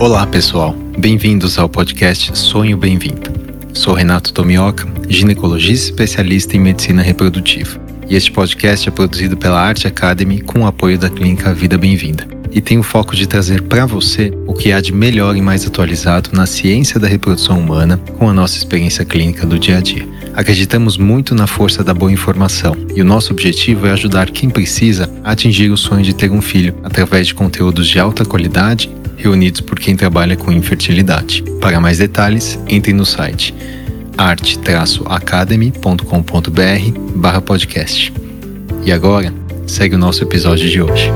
Olá, pessoal. Bem-vindos ao podcast Sonho Bem-vindo. Sou Renato Tomioka, ginecologista especialista em medicina reprodutiva. E este podcast é produzido pela Arte Academy com o apoio da clínica Vida Bem-vinda. E tem o foco de trazer para você o que há de melhor e mais atualizado na ciência da reprodução humana com a nossa experiência clínica do dia a dia. Acreditamos muito na força da boa informação e o nosso objetivo é ajudar quem precisa a atingir o sonho de ter um filho através de conteúdos de alta qualidade reunidos por quem trabalha com infertilidade. Para mais detalhes, entre no site arte-academy.com.br barra podcast. E agora, segue o nosso episódio de hoje.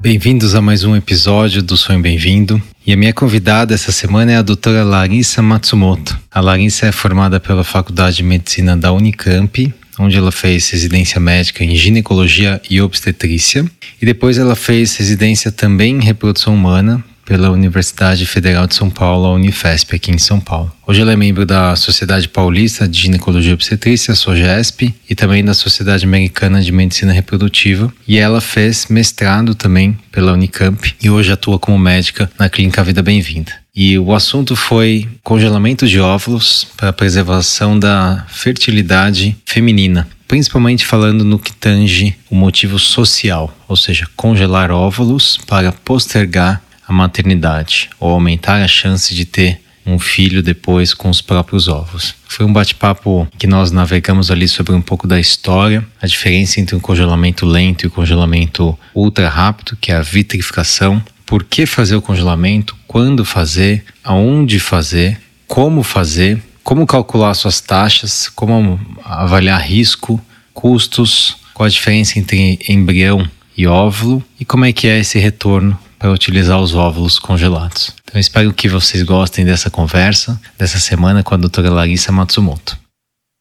Bem-vindos a mais um episódio do Sonho Bem-vindo. E a minha convidada essa semana é a doutora Larissa Matsumoto. A Larissa é formada pela Faculdade de Medicina da Unicamp onde ela fez residência médica em ginecologia e obstetrícia, e depois ela fez residência também em reprodução humana pela Universidade Federal de São Paulo, a Unifesp, aqui em São Paulo. Hoje ela é membro da Sociedade Paulista de Ginecologia e Obstetrícia, SOGESP, e também da Sociedade Americana de Medicina Reprodutiva, e ela fez mestrado também pela Unicamp e hoje atua como médica na Clínica Vida Bem-vinda. E o assunto foi congelamento de óvulos para preservação da fertilidade feminina principalmente falando no que tange o motivo social, ou seja, congelar óvulos para postergar a maternidade ou aumentar a chance de ter um filho depois com os próprios ovos. Foi um bate-papo que nós navegamos ali sobre um pouco da história, a diferença entre um congelamento lento e o congelamento ultra rápido, que é a vitrificação, por que fazer o congelamento, quando fazer, aonde fazer, como fazer, como calcular suas taxas, como avaliar risco, custos, qual a diferença entre embrião e óvulo e como é que é esse retorno para utilizar os óvulos congelados. Então espero que vocês gostem dessa conversa, dessa semana com a doutora Larissa Matsumoto.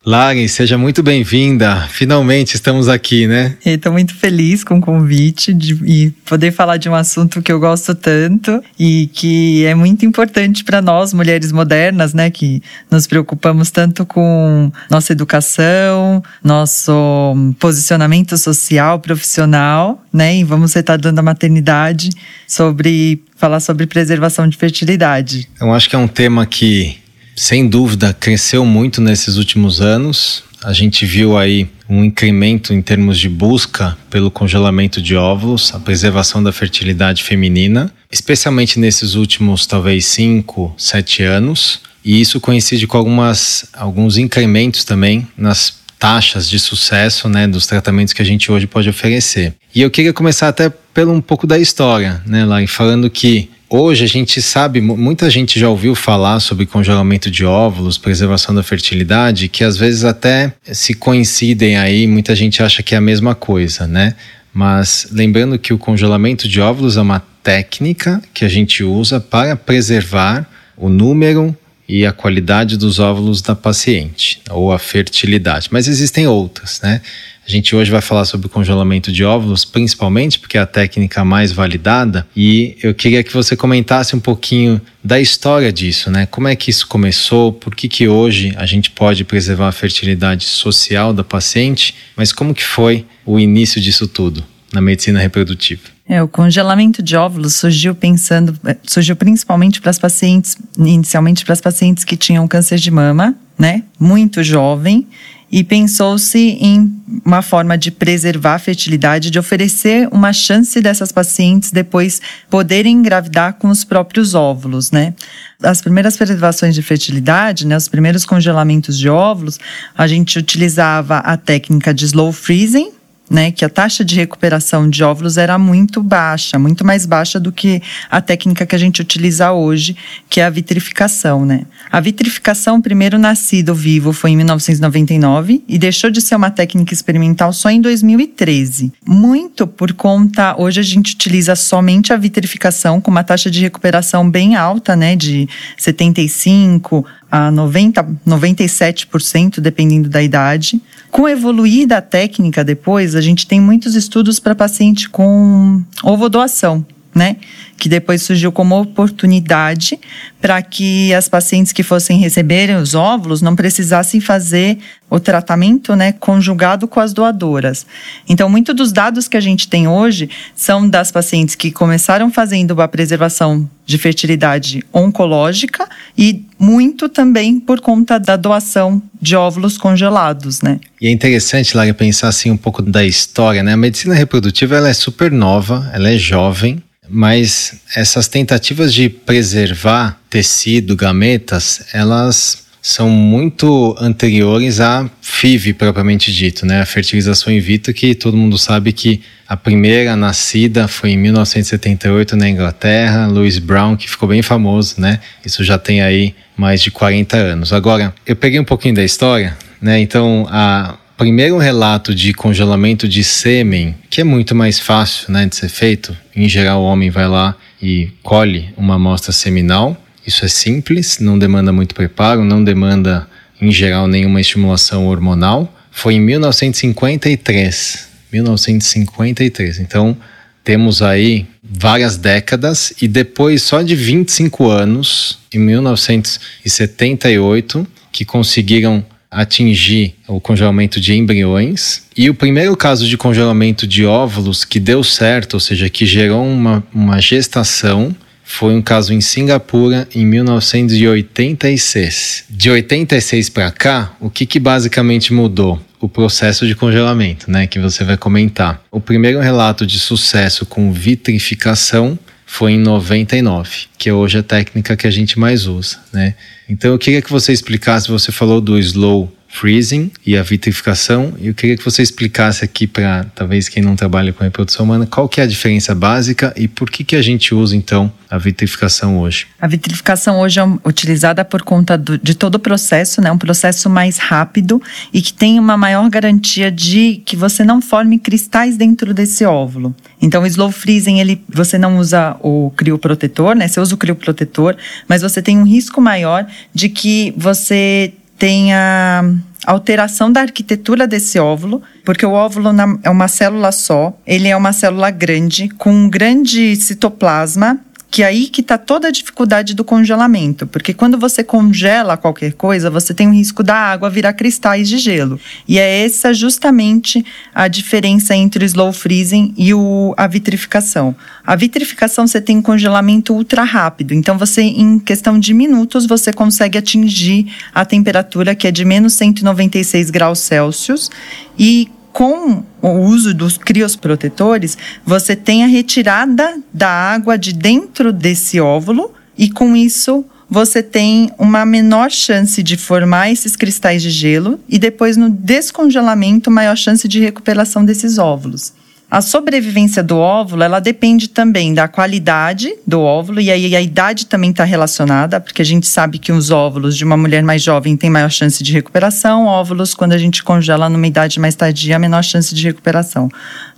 Lari, seja muito bem-vinda. Finalmente estamos aqui, né? Estou muito feliz com o convite de, e poder falar de um assunto que eu gosto tanto e que é muito importante para nós, mulheres modernas, né? Que nos preocupamos tanto com nossa educação, nosso posicionamento social, profissional, né? E vamos estar dando a maternidade sobre falar sobre preservação de fertilidade. Eu acho que é um tema que sem dúvida, cresceu muito nesses últimos anos. A gente viu aí um incremento em termos de busca pelo congelamento de óvulos, a preservação da fertilidade feminina, especialmente nesses últimos talvez 5, 7 anos. E isso coincide com algumas, alguns incrementos também nas taxas de sucesso né, dos tratamentos que a gente hoje pode oferecer. E eu queria começar até pelo um pouco da história, né, Lari, falando que Hoje a gente sabe, muita gente já ouviu falar sobre congelamento de óvulos, preservação da fertilidade, que às vezes até se coincidem aí, muita gente acha que é a mesma coisa, né? Mas lembrando que o congelamento de óvulos é uma técnica que a gente usa para preservar o número e a qualidade dos óvulos da paciente, ou a fertilidade. Mas existem outras, né? A gente hoje vai falar sobre congelamento de óvulos, principalmente porque é a técnica mais validada, e eu queria que você comentasse um pouquinho da história disso, né? Como é que isso começou, por que, que hoje a gente pode preservar a fertilidade social da paciente, mas como que foi o início disso tudo na medicina reprodutiva? É, o congelamento de óvulos surgiu pensando, surgiu principalmente para as pacientes, inicialmente para as pacientes que tinham câncer de mama, né? Muito jovem e pensou-se em uma forma de preservar a fertilidade, de oferecer uma chance dessas pacientes depois poderem engravidar com os próprios óvulos, né? As primeiras preservações de fertilidade, né, os primeiros congelamentos de óvulos, a gente utilizava a técnica de slow freezing, né, que a taxa de recuperação de óvulos era muito baixa, muito mais baixa do que a técnica que a gente utiliza hoje, que é a vitrificação, né? A vitrificação, primeiro nascido vivo, foi em 1999 e deixou de ser uma técnica experimental só em 2013. Muito por conta, hoje a gente utiliza somente a vitrificação com uma taxa de recuperação bem alta, né, de 75 a 90, 97%, dependendo da idade. Com o evoluir da técnica depois, a gente tem muitos estudos para paciente com ovodoação, né? Que depois surgiu como oportunidade para que as pacientes que fossem receberem os óvulos não precisassem fazer o tratamento, né, conjugado com as doadoras. Então, muitos dos dados que a gente tem hoje são das pacientes que começaram fazendo a preservação de fertilidade oncológica e muito também por conta da doação de óvulos congelados, né? E é interessante, Lara, pensar assim um pouco da história, né? A medicina reprodutiva ela é super nova, ela é jovem, mas essas tentativas de preservar tecido, gametas, elas são muito anteriores à FIV propriamente dito, né? A fertilização in vitro, que todo mundo sabe que a primeira nascida foi em 1978 na Inglaterra, Louis Brown, que ficou bem famoso, né? Isso já tem aí mais de 40 anos. Agora, eu peguei um pouquinho da história, né? Então, a primeiro relato de congelamento de sêmen, que é muito mais fácil né, de ser feito, em geral o homem vai lá e colhe uma amostra seminal. Isso é simples, não demanda muito preparo, não demanda, em geral, nenhuma estimulação hormonal. Foi em 1953. 1953. Então, temos aí várias décadas e depois só de 25 anos, em 1978, que conseguiram atingir o congelamento de embriões. E o primeiro caso de congelamento de óvulos que deu certo, ou seja, que gerou uma, uma gestação, foi um caso em Singapura em 1986. De 86 para cá, o que, que basicamente mudou? O processo de congelamento, né, que você vai comentar. O primeiro relato de sucesso com vitrificação foi em 99, que é hoje a técnica que a gente mais usa, né? Então eu queria que você explicasse, você falou do slow freezing e a vitrificação. Eu queria que você explicasse aqui para talvez quem não trabalha com reprodução humana, qual que é a diferença básica e por que que a gente usa então a vitrificação hoje? A vitrificação hoje é utilizada por conta do, de todo o processo, né? Um processo mais rápido e que tem uma maior garantia de que você não forme cristais dentro desse óvulo. Então, o slow freezing, ele, você não usa o crioprotetor, né? Você usa o crioprotetor, mas você tem um risco maior de que você tem a alteração da arquitetura desse óvulo, porque o óvulo é uma célula só, ele é uma célula grande, com um grande citoplasma que aí que está toda a dificuldade do congelamento, porque quando você congela qualquer coisa, você tem o risco da água virar cristais de gelo. E é essa justamente a diferença entre o slow freezing e o, a vitrificação. A vitrificação você tem congelamento ultra rápido, então você em questão de minutos você consegue atingir a temperatura que é de menos 196 graus Celsius e com o uso dos criosprotetores, você tem a retirada da água de dentro desse óvulo e com isso você tem uma menor chance de formar esses cristais de gelo e depois no descongelamento maior chance de recuperação desses óvulos. A sobrevivência do óvulo, ela depende também da qualidade do óvulo e aí a idade também está relacionada, porque a gente sabe que os óvulos de uma mulher mais jovem têm maior chance de recuperação, óvulos quando a gente congela numa idade mais tardia, menor chance de recuperação.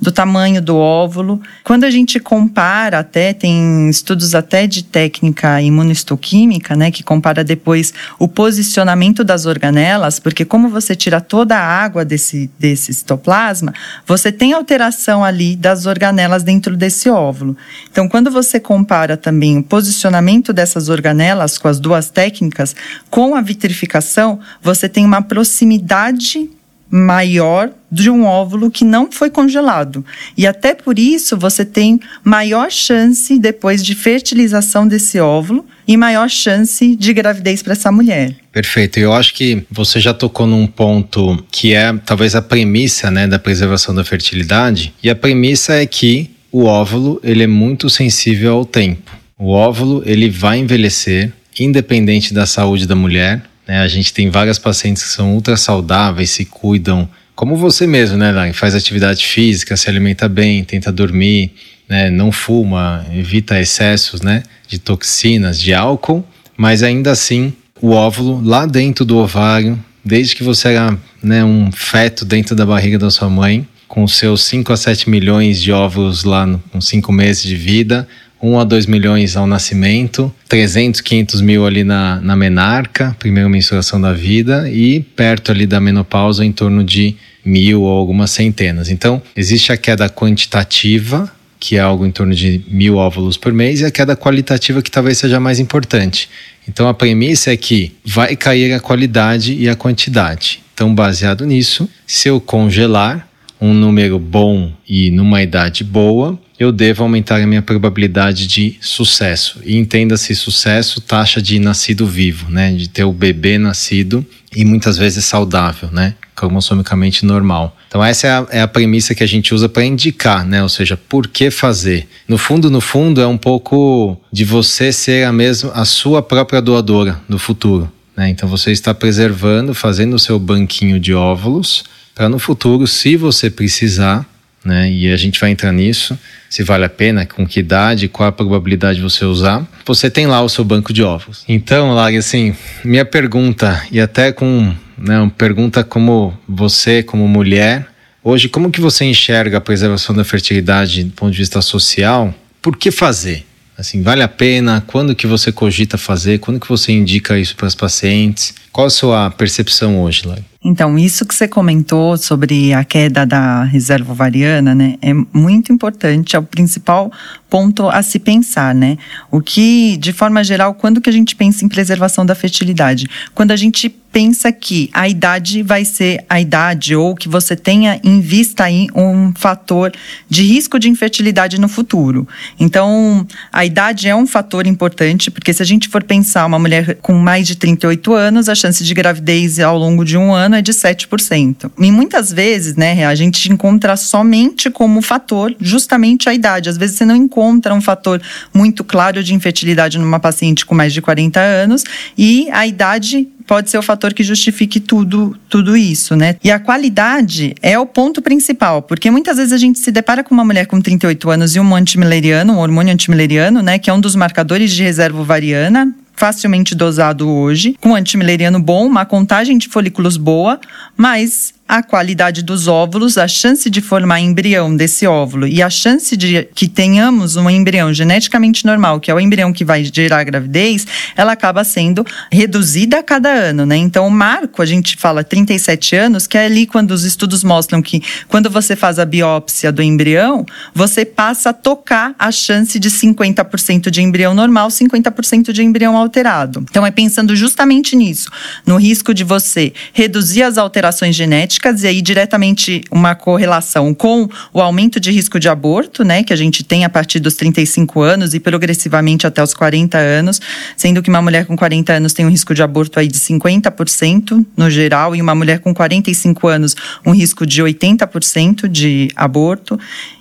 Do tamanho do óvulo. Quando a gente compara até, tem estudos até de técnica imunohistoquímica, né, que compara depois o posicionamento das organelas, porque como você tira toda a água desse, desse citoplasma, você tem alteração ali das organelas dentro desse óvulo. Então, quando você compara também o posicionamento dessas organelas com as duas técnicas, com a vitrificação, você tem uma proximidade maior de um óvulo que não foi congelado. E até por isso você tem maior chance depois de fertilização desse óvulo e maior chance de gravidez para essa mulher. Perfeito. Eu acho que você já tocou num ponto que é talvez a premissa, né, da preservação da fertilidade. E a premissa é que o óvulo ele é muito sensível ao tempo. O óvulo ele vai envelhecer, independente da saúde da mulher. Né? A gente tem várias pacientes que são ultra saudáveis, se cuidam, como você mesmo, né? Faz atividade física, se alimenta bem, tenta dormir, né, não fuma, evita excessos né, de toxinas, de álcool, mas ainda assim o óvulo lá dentro do ovário, desde que você era né, um feto dentro da barriga da sua mãe, com seus 5 a 7 milhões de óvulos lá no, com 5 meses de vida, 1 a 2 milhões ao nascimento, 300, 500 mil ali na, na menarca, primeira menstruação da vida, e perto ali da menopausa em torno de mil ou algumas centenas. Então, existe a queda quantitativa que é algo em torno de mil óvulos por mês, e a queda qualitativa, que talvez seja mais importante. Então a premissa é que vai cair a qualidade e a quantidade. Então, baseado nisso, se eu congelar um número bom e numa idade boa, eu devo aumentar a minha probabilidade de sucesso. E entenda-se sucesso, taxa de nascido vivo, né? De ter o bebê nascido e muitas vezes saudável, né? Cromossomicamente normal. Então essa é a, é a premissa que a gente usa para indicar, né? Ou seja, por que fazer? No fundo, no fundo, é um pouco de você ser a mesma, a sua própria doadora no futuro. Né? Então você está preservando, fazendo o seu banquinho de óvulos para no futuro, se você precisar, né? E a gente vai entrar nisso, se vale a pena, com que idade, qual a probabilidade de você usar. Você tem lá o seu banco de óvulos. Então, Lari, assim, minha pergunta, e até com, né, uma pergunta como você, como mulher, hoje, como que você enxerga a preservação da fertilidade do ponto de vista social? Por que fazer? Assim, vale a pena? Quando que você cogita fazer? Quando que você indica isso para os pacientes? Qual a sua percepção hoje, Lai? Então, isso que você comentou sobre a queda da reserva ovariana, né, é muito importante, é o principal ponto a se pensar, né? O que, de forma geral, quando que a gente pensa em preservação da fertilidade? Quando a gente pensa que a idade vai ser a idade ou que você tenha em vista aí um fator de risco de infertilidade no futuro. Então, a idade é um fator importante, porque se a gente for pensar uma mulher com mais de 38 anos, a chance de gravidez ao longo de um ano é de 7%. E muitas vezes, né, a gente encontra somente como fator justamente a idade. Às vezes você não encontra um fator muito claro de infertilidade numa paciente com mais de 40 anos e a idade pode ser o fator que justifique tudo, tudo isso, né? E a qualidade é o ponto principal, porque muitas vezes a gente se depara com uma mulher com 38 anos e um antimileriano, um hormônio antimileriano, né, que é um dos marcadores de reserva ovariana, facilmente dosado hoje, com antimileriano bom, uma contagem de folículos boa, mas a qualidade dos óvulos, a chance de formar embrião desse óvulo e a chance de que tenhamos um embrião geneticamente normal, que é o embrião que vai gerar gravidez, ela acaba sendo reduzida a cada ano, né? Então, o marco, a gente fala 37 anos, que é ali quando os estudos mostram que quando você faz a biópsia do embrião, você passa a tocar a chance de 50% de embrião normal, 50% de embrião alterado. Então, é pensando justamente nisso, no risco de você reduzir as alterações genéticas e aí diretamente uma correlação com o aumento de risco de aborto, né, que a gente tem a partir dos 35 anos e progressivamente até os 40 anos, sendo que uma mulher com 40 anos tem um risco de aborto aí de 50% no geral e uma mulher com 45 anos um risco de 80% de aborto.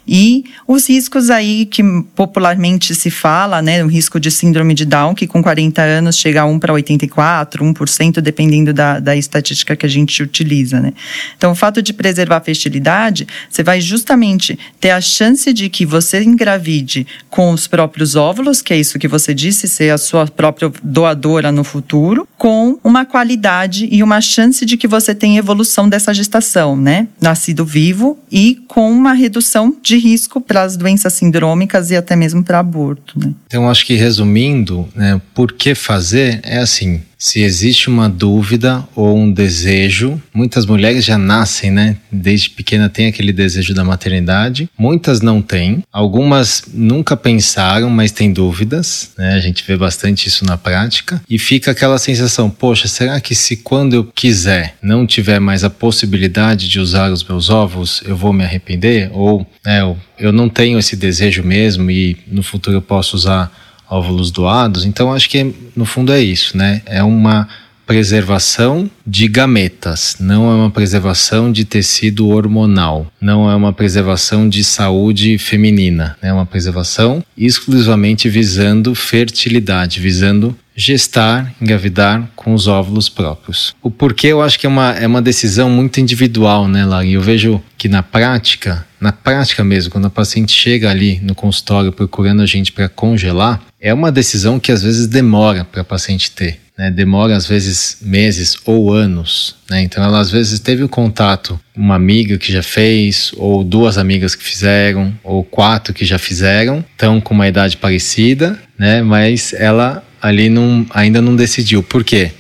E os riscos aí que popularmente se fala, né, o risco de síndrome de Down, que com 40 anos chega a 1 para 84, 1%, dependendo da, da estatística que a gente utiliza, né. Então, o fato de preservar a fertilidade, você vai justamente ter a chance de que você engravide com os próprios óvulos, que é isso que você disse, ser a sua própria doadora no futuro, com uma qualidade e uma chance de que você tenha evolução dessa gestação, né, nascido vivo e com uma redução de risco para as doenças sindrômicas e até mesmo para aborto. Né? Então, acho que resumindo, né, por que fazer é assim: se existe uma dúvida ou um desejo, muitas mulheres já nascem, né? Desde pequena tem aquele desejo da maternidade. Muitas não têm, algumas nunca pensaram, mas têm dúvidas, né? A gente vê bastante isso na prática e fica aquela sensação: poxa, será que se quando eu quiser não tiver mais a possibilidade de usar os meus ovos, eu vou me arrepender? Ou né, eu, eu não tenho esse desejo mesmo e no futuro eu posso usar óvulos doados. Então, acho que no fundo é isso, né? É uma preservação de gametas, não é uma preservação de tecido hormonal, não é uma preservação de saúde feminina, é uma preservação exclusivamente visando fertilidade, visando gestar, engravidar com os óvulos próprios. O porquê eu acho que é uma, é uma decisão muito individual, né, Lari? Eu vejo que na prática, na prática mesmo, quando a paciente chega ali no consultório procurando a gente para congelar, é uma decisão que às vezes demora para a paciente ter. Né, demora às vezes meses ou anos. Né? Então, ela às vezes teve o contato, uma amiga que já fez, ou duas amigas que fizeram, ou quatro que já fizeram, estão com uma idade parecida, né? mas ela ali não, ainda não decidiu. Por quê?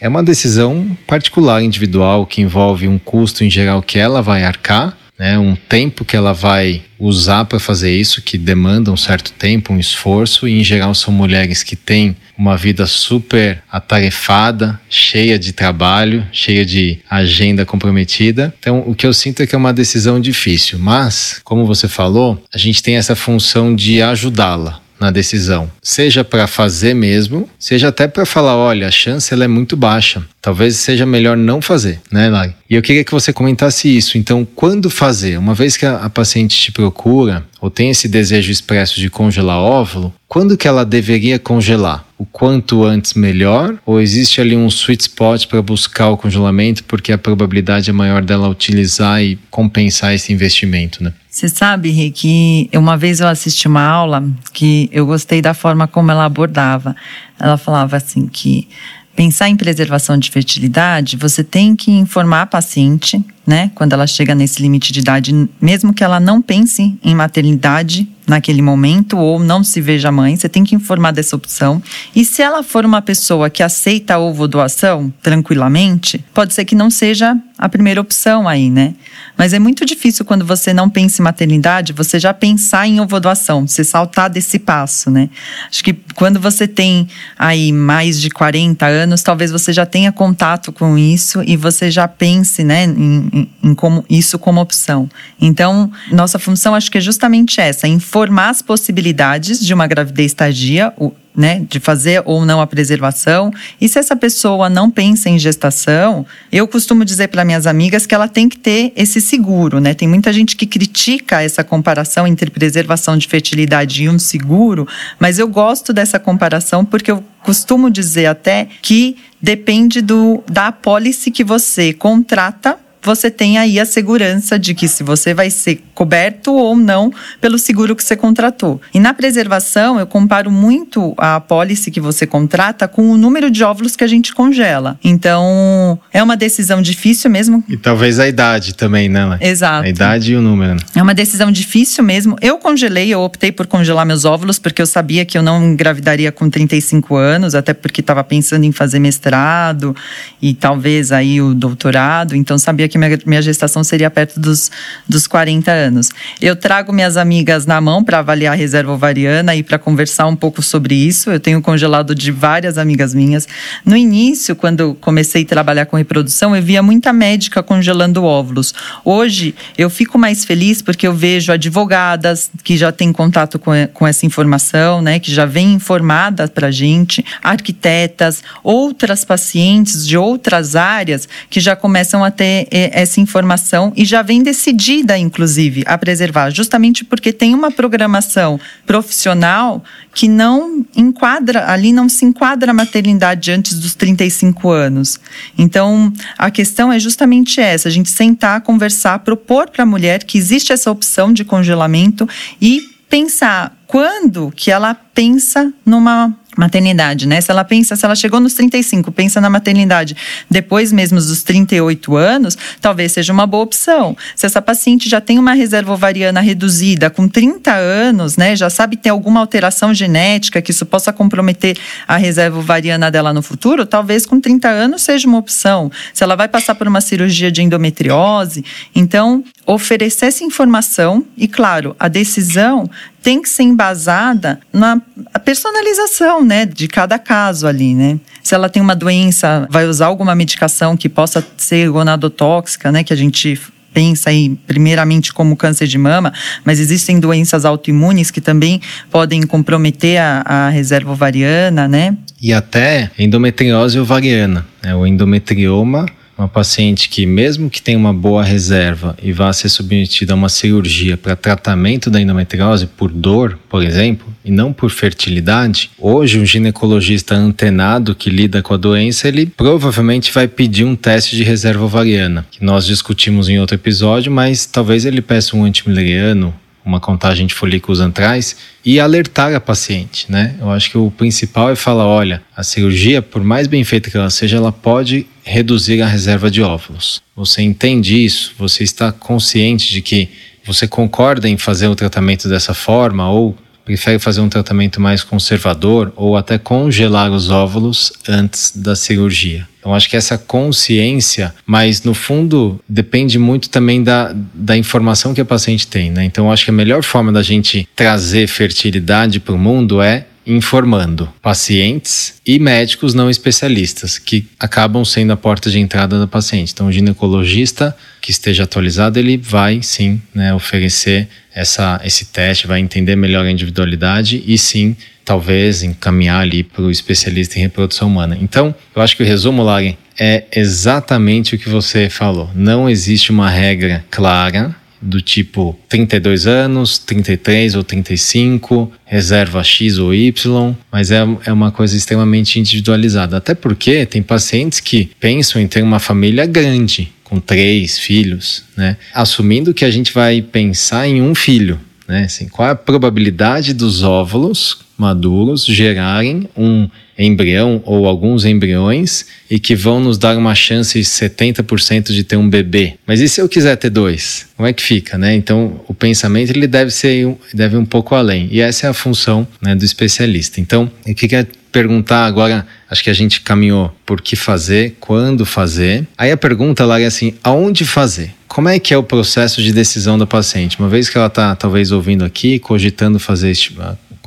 É uma decisão particular, individual, que envolve um custo em geral que ela vai arcar né? Um tempo que ela vai usar para fazer isso, que demanda um certo tempo, um esforço, e em geral são mulheres que têm uma vida super atarefada, cheia de trabalho, cheia de agenda comprometida. Então, o que eu sinto é que é uma decisão difícil, mas, como você falou, a gente tem essa função de ajudá-la na decisão, seja para fazer mesmo, seja até para falar, olha, a chance ela é muito baixa. Talvez seja melhor não fazer, né, Lari? E eu queria que você comentasse isso. Então, quando fazer? Uma vez que a, a paciente te procura ou tem esse desejo expresso de congelar óvulo, quando que ela deveria congelar? O quanto antes melhor? Ou existe ali um sweet spot para buscar o congelamento porque a probabilidade é maior dela utilizar e compensar esse investimento, né? Você sabe, Rick, que uma vez eu assisti uma aula que eu gostei da forma como ela abordava. Ela falava assim que pensar em preservação de fertilidade, você tem que informar a paciente, né, quando ela chega nesse limite de idade, mesmo que ela não pense em maternidade naquele momento ou não se veja mãe, você tem que informar dessa opção. E se ela for uma pessoa que aceita a ovo doação tranquilamente, pode ser que não seja a primeira opção aí, né? Mas é muito difícil quando você não pensa em maternidade, você já pensar em ovo doação, você saltar desse passo, né? Acho que quando você tem aí mais de 40 anos, talvez você já tenha contato com isso e você já pense, né, em, em, como isso como opção. Então, nossa função acho que é justamente essa, informar as possibilidades de uma gravidez tardia, né, de fazer ou não a preservação. E se essa pessoa não pensa em gestação, eu costumo dizer para minhas amigas que ela tem que ter esse seguro, né? Tem muita gente que critica essa comparação entre preservação de fertilidade e um seguro, mas eu gosto dessa comparação porque eu costumo dizer até que depende do da apólice que você contrata você tem aí a segurança de que se você vai ser coberto ou não pelo seguro que você contratou. E na preservação, eu comparo muito a apólice que você contrata com o número de óvulos que a gente congela. Então, é uma decisão difícil mesmo. E talvez a idade também, né? Exato. A idade e o número. É uma decisão difícil mesmo. Eu congelei, eu optei por congelar meus óvulos porque eu sabia que eu não engravidaria com 35 anos, até porque estava pensando em fazer mestrado e talvez aí o doutorado, então sabia que que minha, minha gestação seria perto dos, dos 40 anos. Eu trago minhas amigas na mão para avaliar a reserva ovariana e para conversar um pouco sobre isso. Eu tenho congelado de várias amigas minhas. No início, quando comecei a trabalhar com reprodução, eu via muita médica congelando óvulos. Hoje, eu fico mais feliz porque eu vejo advogadas que já têm contato com, com essa informação, né, que já vem informada para gente, arquitetas, outras pacientes de outras áreas que já começam a ter essa informação e já vem decidida, inclusive, a preservar, justamente porque tem uma programação profissional que não enquadra, ali não se enquadra a maternidade antes dos 35 anos. Então, a questão é justamente essa: a gente sentar, conversar, propor para a mulher que existe essa opção de congelamento e pensar quando que ela pensa numa maternidade, né? Se ela pensa, se ela chegou nos 35, pensa na maternidade depois mesmo dos 38 anos, talvez seja uma boa opção. Se essa paciente já tem uma reserva ovariana reduzida com 30 anos, né, já sabe ter alguma alteração genética que isso possa comprometer a reserva ovariana dela no futuro, talvez com 30 anos seja uma opção. Se ela vai passar por uma cirurgia de endometriose, então oferecer essa informação e, claro, a decisão tem que ser embasada na personalização, né, de cada caso ali, né? Se ela tem uma doença, vai usar alguma medicação que possa ser gonadotóxica, né, que a gente pensa aí primeiramente como câncer de mama, mas existem doenças autoimunes que também podem comprometer a, a reserva ovariana, né? E até endometriose ovariana, né? o endometrioma uma paciente que, mesmo que tenha uma boa reserva e vá ser submetida a uma cirurgia para tratamento da endometriose por dor, por exemplo, e não por fertilidade, hoje um ginecologista antenado que lida com a doença, ele provavelmente vai pedir um teste de reserva ovariana, que nós discutimos em outro episódio, mas talvez ele peça um antimileriano uma contagem de folículos antrais e alertar a paciente, né? Eu acho que o principal é falar, olha, a cirurgia, por mais bem feita que ela seja, ela pode reduzir a reserva de óvulos. Você entende isso? Você está consciente de que você concorda em fazer o tratamento dessa forma ou prefere fazer um tratamento mais conservador ou até congelar os óvulos antes da cirurgia? Então, acho que essa consciência, mas no fundo depende muito também da, da informação que a paciente tem, né? Então, acho que a melhor forma da gente trazer fertilidade para o mundo é informando pacientes e médicos não especialistas, que acabam sendo a porta de entrada da paciente. Então, o ginecologista que esteja atualizado, ele vai sim né, oferecer essa, esse teste, vai entender melhor a individualidade e sim, talvez, encaminhar ali para o especialista em reprodução humana. Então, eu acho que o resumo, Lari, é exatamente o que você falou. Não existe uma regra clara do tipo 32 anos, 33 ou 35, reserva X ou Y, mas é, é uma coisa extremamente individualizada. Até porque tem pacientes que pensam em ter uma família grande, com três filhos, né? Assumindo que a gente vai pensar em um filho, né? Assim, qual é a probabilidade dos óvulos maduros gerarem um embrião ou alguns embriões e que vão nos dar uma chance de 70% de ter um bebê. Mas e se eu quiser ter dois? Como é que fica, né? Então, o pensamento ele deve ser deve um pouco além. E essa é a função né, do especialista. Então, eu queria perguntar agora, acho que a gente caminhou por que fazer, quando fazer. Aí a pergunta lá é assim, aonde fazer? Como é que é o processo de decisão da paciente? Uma vez que ela está talvez ouvindo aqui, cogitando fazer este,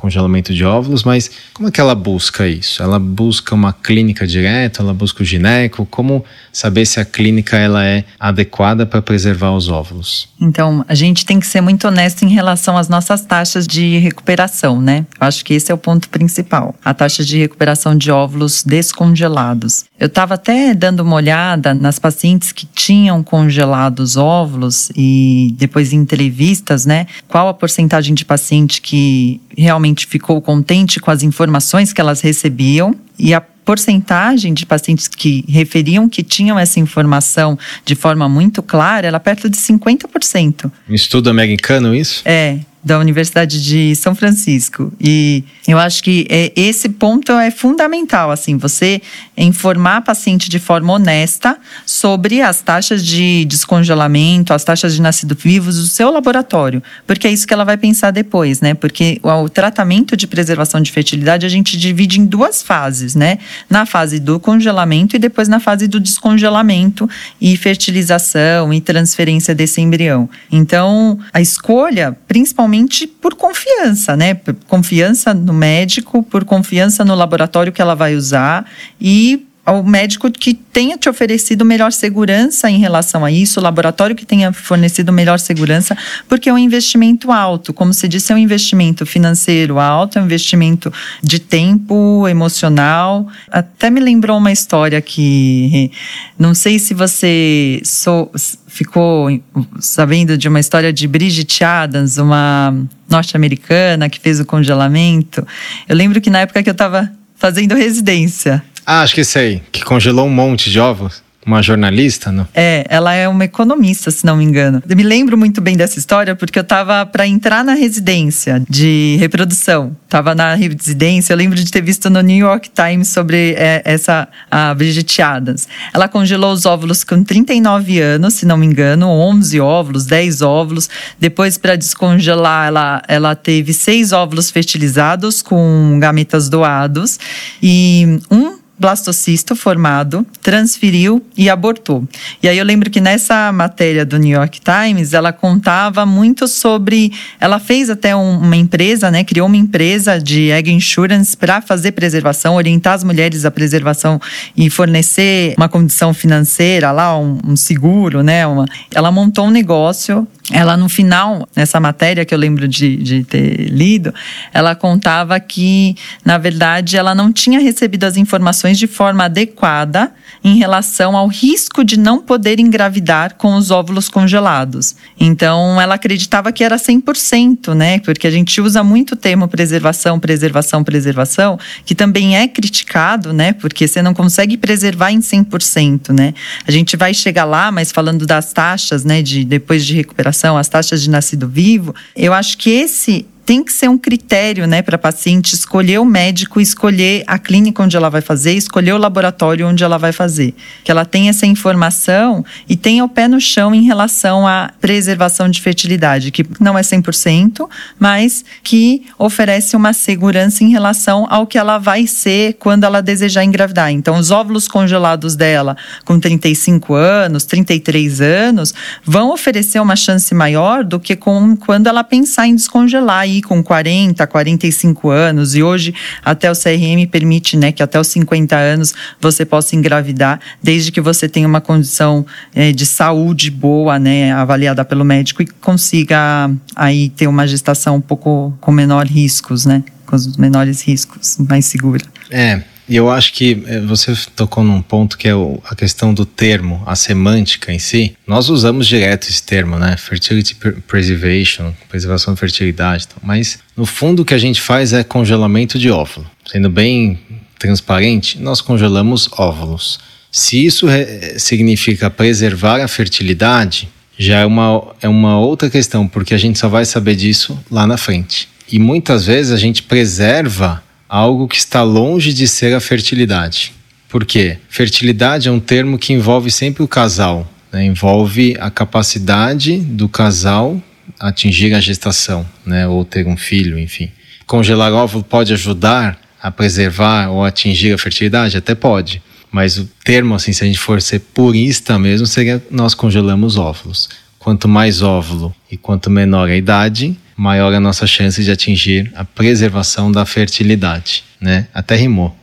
congelamento de óvulos, mas como é que ela busca isso? Ela busca uma clínica direto, ela busca o gineco? Como saber se a clínica ela é adequada para preservar os óvulos? Então, a gente tem que ser muito honesto em relação às nossas taxas de recuperação, né? Eu acho que esse é o ponto principal. A taxa de recuperação de óvulos descongelados. Eu estava até dando uma olhada nas pacientes que tinham congelado os óvulos e depois em entrevistas, né? Qual a porcentagem de paciente que realmente ficou contente com as informações que elas recebiam e a porcentagem de pacientes que referiam que tinham essa informação de forma muito clara, era perto de 50%. Um estudo americano isso? É, da Universidade de São Francisco. E eu acho que é, esse ponto é fundamental, assim, você informar a paciente de forma honesta sobre as taxas de descongelamento, as taxas de nascido vivos do seu laboratório, porque é isso que ela vai pensar depois, né? Porque o, tratamento de preservação de fertilidade a gente divide em duas fases, né? Na fase do congelamento e depois na fase do descongelamento e fertilização e transferência desse embrião. Então, a escolha, principalmente por confiança, né? Por confiança no médico, por confiança no laboratório que ela vai usar e ao médico que tenha te oferecido melhor segurança em relação a isso, o laboratório que tenha fornecido melhor segurança, porque é um investimento alto. Como se disse, é um investimento financeiro alto, é um investimento de tempo, emocional. Até me lembrou uma história que não sei se você sou, ficou sabendo de uma história de Bridget Adams, uma norte-americana que fez o congelamento. Eu lembro que na época que eu estava fazendo residência, ah, acho que sei. Que congelou um monte de ovos. Uma jornalista, não? É, ela é uma economista, se não me engano. Eu me lembro muito bem dessa história porque eu estava para entrar na residência de reprodução. Tava na residência, eu lembro de ter visto no New York Times sobre é, essa a Bridget Adams. Ela congelou os óvulos com 39 anos, se não me engano, 11 óvulos, 10 óvulos. Depois para descongelar, ela ela teve seis óvulos fertilizados com gametas doados e um blastocisto formado, transferiu e abortou. E aí eu lembro que nessa matéria do New York Times, ela contava muito sobre. Ela fez até um, uma empresa, né? Criou uma empresa de egg insurance para fazer preservação, orientar as mulheres à preservação e fornecer uma condição financeira lá, um, um seguro, né? Uma, ela montou um negócio ela no final, nessa matéria que eu lembro de, de ter lido, ela contava que, na verdade, ela não tinha recebido as informações de forma adequada em relação ao risco de não poder engravidar com os óvulos congelados. Então, ela acreditava que era 100%, né? Porque a gente usa muito o termo preservação, preservação, preservação, que também é criticado, né? Porque você não consegue preservar em 100%, né? A gente vai chegar lá, mas falando das taxas, né, de depois de recuperação as taxas de nascido vivo, eu acho que esse tem que ser um critério, né, para a paciente escolher o médico, escolher a clínica onde ela vai fazer, escolher o laboratório onde ela vai fazer. Que ela tenha essa informação e tenha o pé no chão em relação à preservação de fertilidade, que não é 100%, mas que oferece uma segurança em relação ao que ela vai ser quando ela desejar engravidar. Então, os óvulos congelados dela com 35 anos, 33 anos, vão oferecer uma chance maior do que com, quando ela pensar em descongelar com 40, 45 anos. E hoje, até o CRM permite né, que até os 50 anos você possa engravidar, desde que você tenha uma condição é, de saúde boa, né, avaliada pelo médico e consiga aí ter uma gestação um pouco com menor riscos, né? Com os menores riscos, mais segura. É, e eu acho que eh, você tocou num ponto que é a questão do termo, a semântica em si. Nós usamos direto esse termo, né? Fertility preservation, preservação da fertilidade. Mas no fundo o que a gente faz é congelamento de óvulo. Sendo bem transparente, nós congelamos óvulos. Se isso significa preservar a fertilidade, já é uma, é uma outra questão, porque a gente só vai saber disso lá na frente. E muitas vezes a gente preserva algo que está longe de ser a fertilidade. Por quê? Fertilidade é um termo que envolve sempre o casal, né? envolve a capacidade do casal atingir a gestação, né? ou ter um filho, enfim. Congelar óvulo pode ajudar a preservar ou atingir a fertilidade? Até pode. Mas o termo, assim, se a gente for ser purista mesmo, seria nós congelamos óvulos. Quanto mais óvulo e quanto menor a idade, maior a nossa chance de atingir a preservação da fertilidade, né? Até rimou.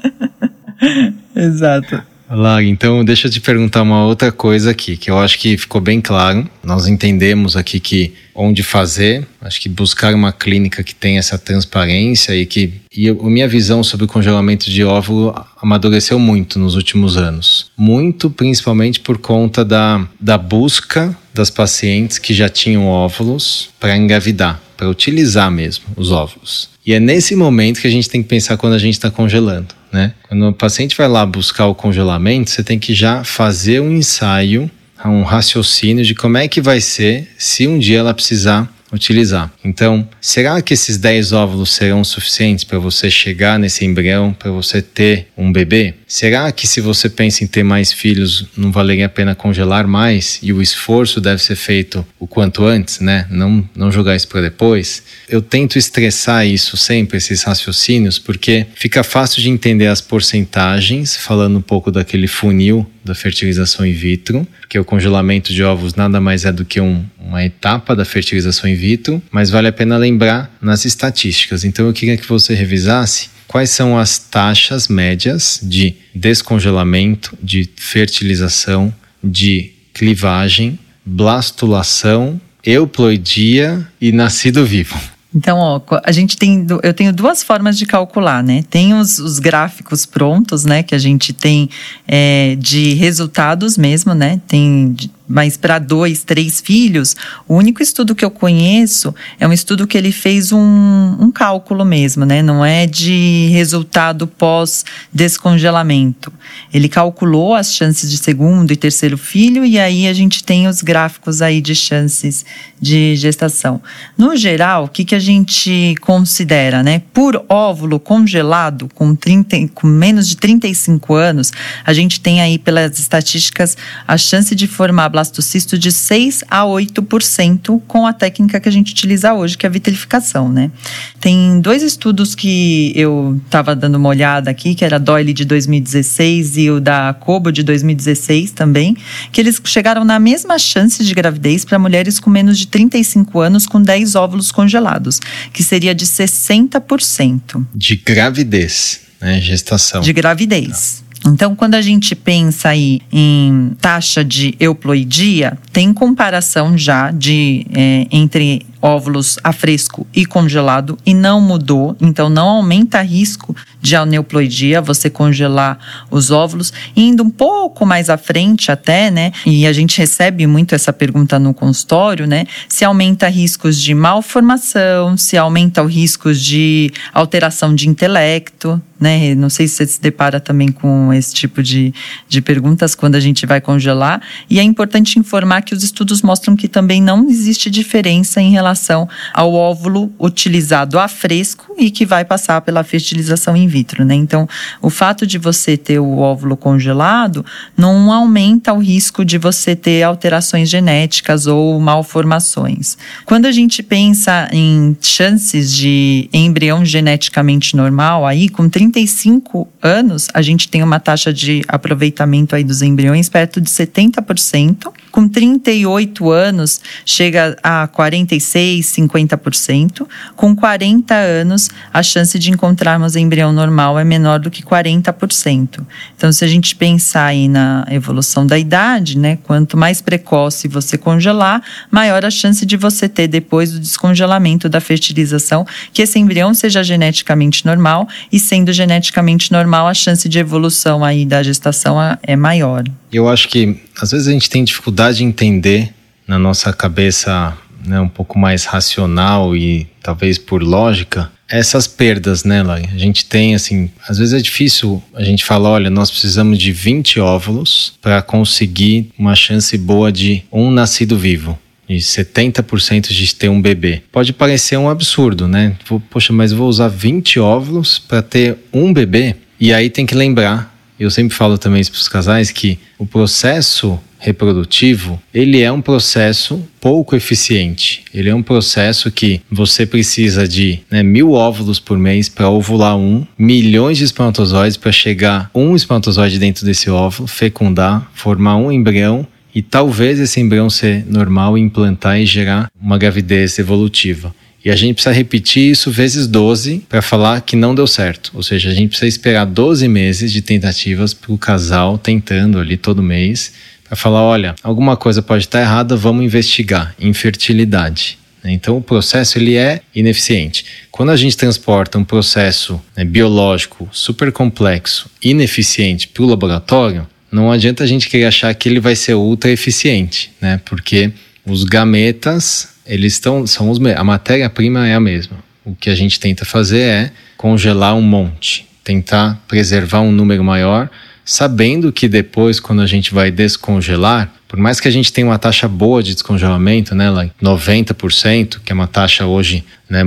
Exato. Lara, então deixa eu te perguntar uma outra coisa aqui, que eu acho que ficou bem claro. Nós entendemos aqui que onde fazer, acho que buscar uma clínica que tenha essa transparência e que e a minha visão sobre o congelamento de óvulo amadureceu muito nos últimos anos. Muito principalmente por conta da, da busca das pacientes que já tinham óvulos para engravidar, para utilizar mesmo os óvulos. E é nesse momento que a gente tem que pensar quando a gente está congelando. Né? Quando o paciente vai lá buscar o congelamento, você tem que já fazer um ensaio, um raciocínio de como é que vai ser se um dia ela precisar utilizar. Então, será que esses 10 óvulos serão suficientes para você chegar nesse embrião, para você ter um bebê? Será que se você pensa em ter mais filhos, não valeria a pena congelar mais e o esforço deve ser feito o quanto antes, né? Não, não jogar isso para depois? Eu tento estressar isso sempre, esses raciocínios, porque fica fácil de entender as porcentagens, falando um pouco daquele funil da fertilização in vitro, que o congelamento de ovos nada mais é do que um, uma etapa da fertilização in vitro, mas vale a pena lembrar nas estatísticas. Então eu queria que você revisasse quais são as taxas médias de descongelamento, de fertilização, de clivagem, blastulação, euploidia e nascido vivo. Então, ó, a gente tem, eu tenho duas formas de calcular, né? Tem os, os gráficos prontos, né? Que a gente tem é, de resultados mesmo, né? Tem mas para dois, três filhos, o único estudo que eu conheço é um estudo que ele fez um, um cálculo mesmo, né? Não é de resultado pós-descongelamento. Ele calculou as chances de segundo e terceiro filho e aí a gente tem os gráficos aí de chances de gestação. No geral, o que, que a gente considera, né? Por óvulo congelado com, 30, com menos de 35 anos, a gente tem aí pelas estatísticas a chance de formar blastocisto de 6 a 8% com a técnica que a gente utiliza hoje, que é a vitrificação, né? Tem dois estudos que eu estava dando uma olhada aqui, que era Doyle de 2016 e o da Cobo de 2016 também, que eles chegaram na mesma chance de gravidez para mulheres com menos de 35 anos com 10 óvulos congelados, que seria de 60%. De gravidez, né? Gestação. De gravidez. Então, quando a gente pensa aí em taxa de euploidia, tem comparação já de é, entre óvulos a fresco e congelado e não mudou, então não aumenta risco de aneuploidia você congelar os óvulos. Indo um pouco mais à frente até, né? E a gente recebe muito essa pergunta no consultório, né? Se aumenta riscos de malformação, se aumenta os riscos de alteração de intelecto, né? Não sei se você se depara também com esse tipo de, de perguntas quando a gente vai congelar. E é importante informar que os estudos mostram que também não existe diferença em relação ao óvulo utilizado a fresco e que vai passar pela fertilização in vitro, né? Então, o fato de você ter o óvulo congelado não aumenta o risco de você ter alterações genéticas ou malformações. Quando a gente pensa em chances de embrião geneticamente normal, aí com 30 35 anos, a gente tem uma taxa de aproveitamento aí dos embriões perto de 70%. Com 38 anos, chega a 46, 50%. Com 40 anos, a chance de encontrarmos embrião normal é menor do que 40%. Então, se a gente pensar aí na evolução da idade, né, quanto mais precoce você congelar, maior a chance de você ter depois do descongelamento da fertilização que esse embrião seja geneticamente normal e sendo geneticamente normal, a chance de evolução aí da gestação é maior. Eu acho que às vezes a gente tem dificuldade de entender na nossa cabeça né, um pouco mais racional e talvez por lógica essas perdas, né, Lai? A gente tem, assim, às vezes é difícil a gente falar, olha, nós precisamos de 20 óvulos para conseguir uma chance boa de um nascido vivo de 70% de ter um bebê. Pode parecer um absurdo, né? Poxa, mas vou usar 20 óvulos para ter um bebê? E aí tem que lembrar, eu sempre falo também isso para os casais, que o processo reprodutivo, ele é um processo pouco eficiente. Ele é um processo que você precisa de né, mil óvulos por mês para ovular um, milhões de espermatozoides para chegar um espermatozoide dentro desse óvulo, fecundar, formar um embrião e talvez esse embrião ser normal implantar e gerar uma gravidez evolutiva. E a gente precisa repetir isso vezes 12 para falar que não deu certo. Ou seja, a gente precisa esperar 12 meses de tentativas para o casal tentando ali todo mês para falar: olha, alguma coisa pode estar errada, vamos investigar. Infertilidade. Então o processo ele é ineficiente. Quando a gente transporta um processo né, biológico super complexo, ineficiente para o laboratório, não adianta a gente querer achar que ele vai ser ultra eficiente, né? Porque os gametas, eles estão, são os a matéria-prima é a mesma. O que a gente tenta fazer é congelar um monte, tentar preservar um número maior, sabendo que depois, quando a gente vai descongelar, por mais que a gente tenha uma taxa boa de descongelamento, né, lá 90%, que é uma taxa hoje né,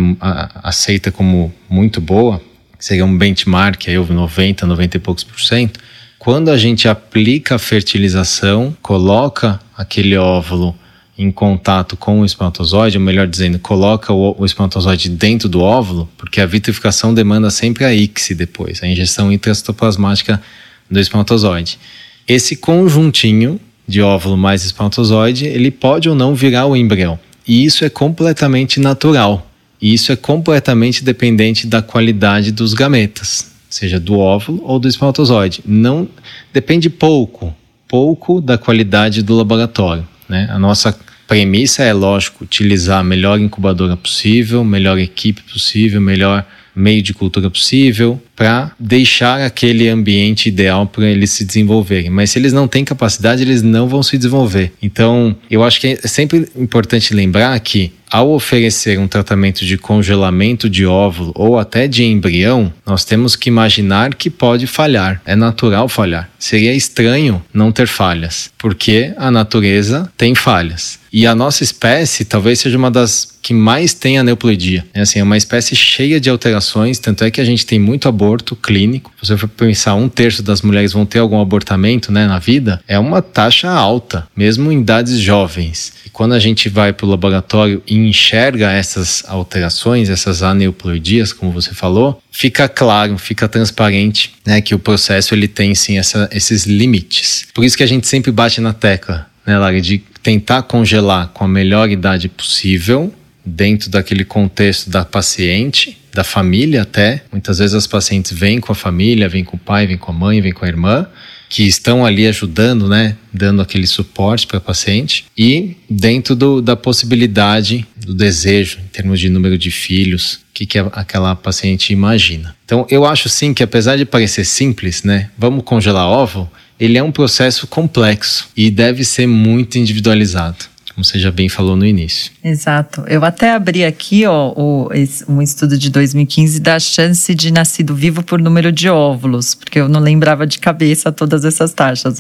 aceita como muito boa, seria um benchmark aí 90, 90 e poucos por cento, quando a gente aplica a fertilização, coloca aquele óvulo em contato com o espermatozoide, ou melhor dizendo, coloca o, o espermatozoide dentro do óvulo, porque a vitrificação demanda sempre a ICSI depois, a injeção intracitoplasmática do espermatozoide. Esse conjuntinho de óvulo mais espermatozoide, ele pode ou não virar o embrião. E isso é completamente natural. E isso é completamente dependente da qualidade dos gametas seja do óvulo ou do espermatozoide. Não depende pouco, pouco da qualidade do laboratório. Né? A nossa premissa é, lógico, utilizar a melhor incubadora possível, melhor equipe possível, melhor meio de cultura possível para deixar aquele ambiente ideal para eles se desenvolverem. Mas se eles não têm capacidade, eles não vão se desenvolver. Então, eu acho que é sempre importante lembrar que ao oferecer um tratamento de congelamento de óvulo ou até de embrião, nós temos que imaginar que pode falhar. É natural falhar. Seria estranho não ter falhas, porque a natureza tem falhas. E a nossa espécie talvez seja uma das que mais tem aneuploidia. É assim, é uma espécie cheia de alterações, tanto é que a gente tem muito aborto clínico. Se você for pensar, um terço das mulheres vão ter algum abortamento né, na vida, é uma taxa alta, mesmo em idades jovens. E quando a gente vai para o laboratório e enxerga essas alterações, essas aneuploidias, como você falou, fica claro, fica transparente né, que o processo ele tem sim essa, esses limites. Por isso que a gente sempre bate na tecla, né, Lara, de tentar congelar com a melhor idade possível, dentro daquele contexto da paciente, da família até. Muitas vezes as pacientes vêm com a família, vêm com o pai, vêm com a mãe, vêm com a irmã, que estão ali ajudando, né, dando aquele suporte para a paciente e dentro do, da possibilidade do desejo em termos de número de filhos, o que, que aquela paciente imagina. Então, eu acho sim que apesar de parecer simples, né, vamos congelar ovo, ele é um processo complexo e deve ser muito individualizado. Como você já bem falou no início. Exato. Eu até abri aqui ó, o, um estudo de 2015 da chance de nascido vivo por número de óvulos, porque eu não lembrava de cabeça todas essas taxas.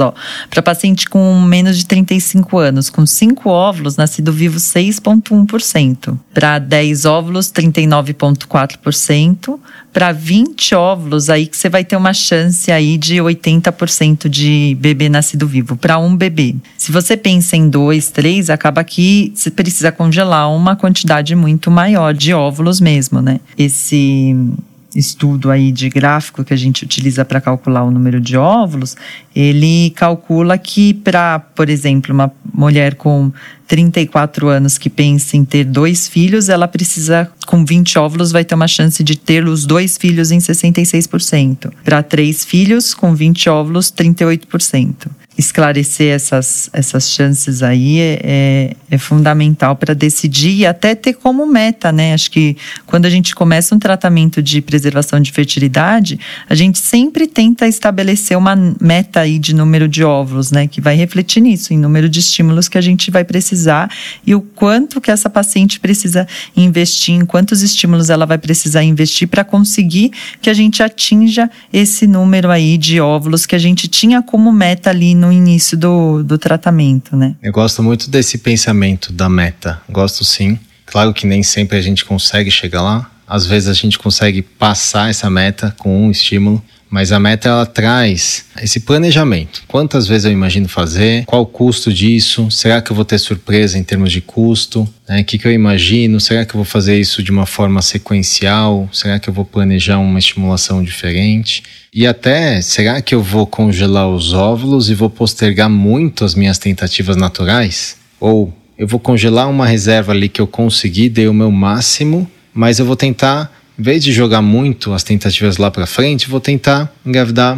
Para paciente com menos de 35 anos, com 5 óvulos, nascido vivo 6,1%. Para 10 óvulos, 39,4%. Para 20 óvulos, aí que você vai ter uma chance aí de 80% de bebê nascido vivo, para um bebê. Se você pensa em dois, três, acaba que você precisa congelar uma quantidade muito maior de óvulos mesmo, né? Esse estudo aí de gráfico que a gente utiliza para calcular o número de óvulos, ele calcula que para, por exemplo, uma mulher com 34 anos que pensa em ter dois filhos, ela precisa, com 20 óvulos, vai ter uma chance de ter os dois filhos em 66%. Para três filhos, com 20 óvulos, 38% esclarecer essas, essas chances aí é, é, é fundamental para decidir e até ter como meta, né? Acho que quando a gente começa um tratamento de preservação de fertilidade, a gente sempre tenta estabelecer uma meta aí de número de óvulos, né? Que vai refletir nisso, em número de estímulos que a gente vai precisar e o quanto que essa paciente precisa investir, em quantos estímulos ela vai precisar investir para conseguir que a gente atinja esse número aí de óvulos que a gente tinha como meta ali no no início do, do tratamento, né? Eu gosto muito desse pensamento da meta. Gosto sim. Claro que nem sempre a gente consegue chegar lá. Às vezes a gente consegue passar essa meta com um estímulo, mas a meta ela traz esse planejamento. Quantas vezes eu imagino fazer? Qual o custo disso? Será que eu vou ter surpresa em termos de custo? Né? O que, que eu imagino? Será que eu vou fazer isso de uma forma sequencial? Será que eu vou planejar uma estimulação diferente? E até, será que eu vou congelar os óvulos e vou postergar muito as minhas tentativas naturais? Ou eu vou congelar uma reserva ali que eu consegui, dei o meu máximo, mas eu vou tentar, em vez de jogar muito as tentativas lá para frente, vou tentar engravidar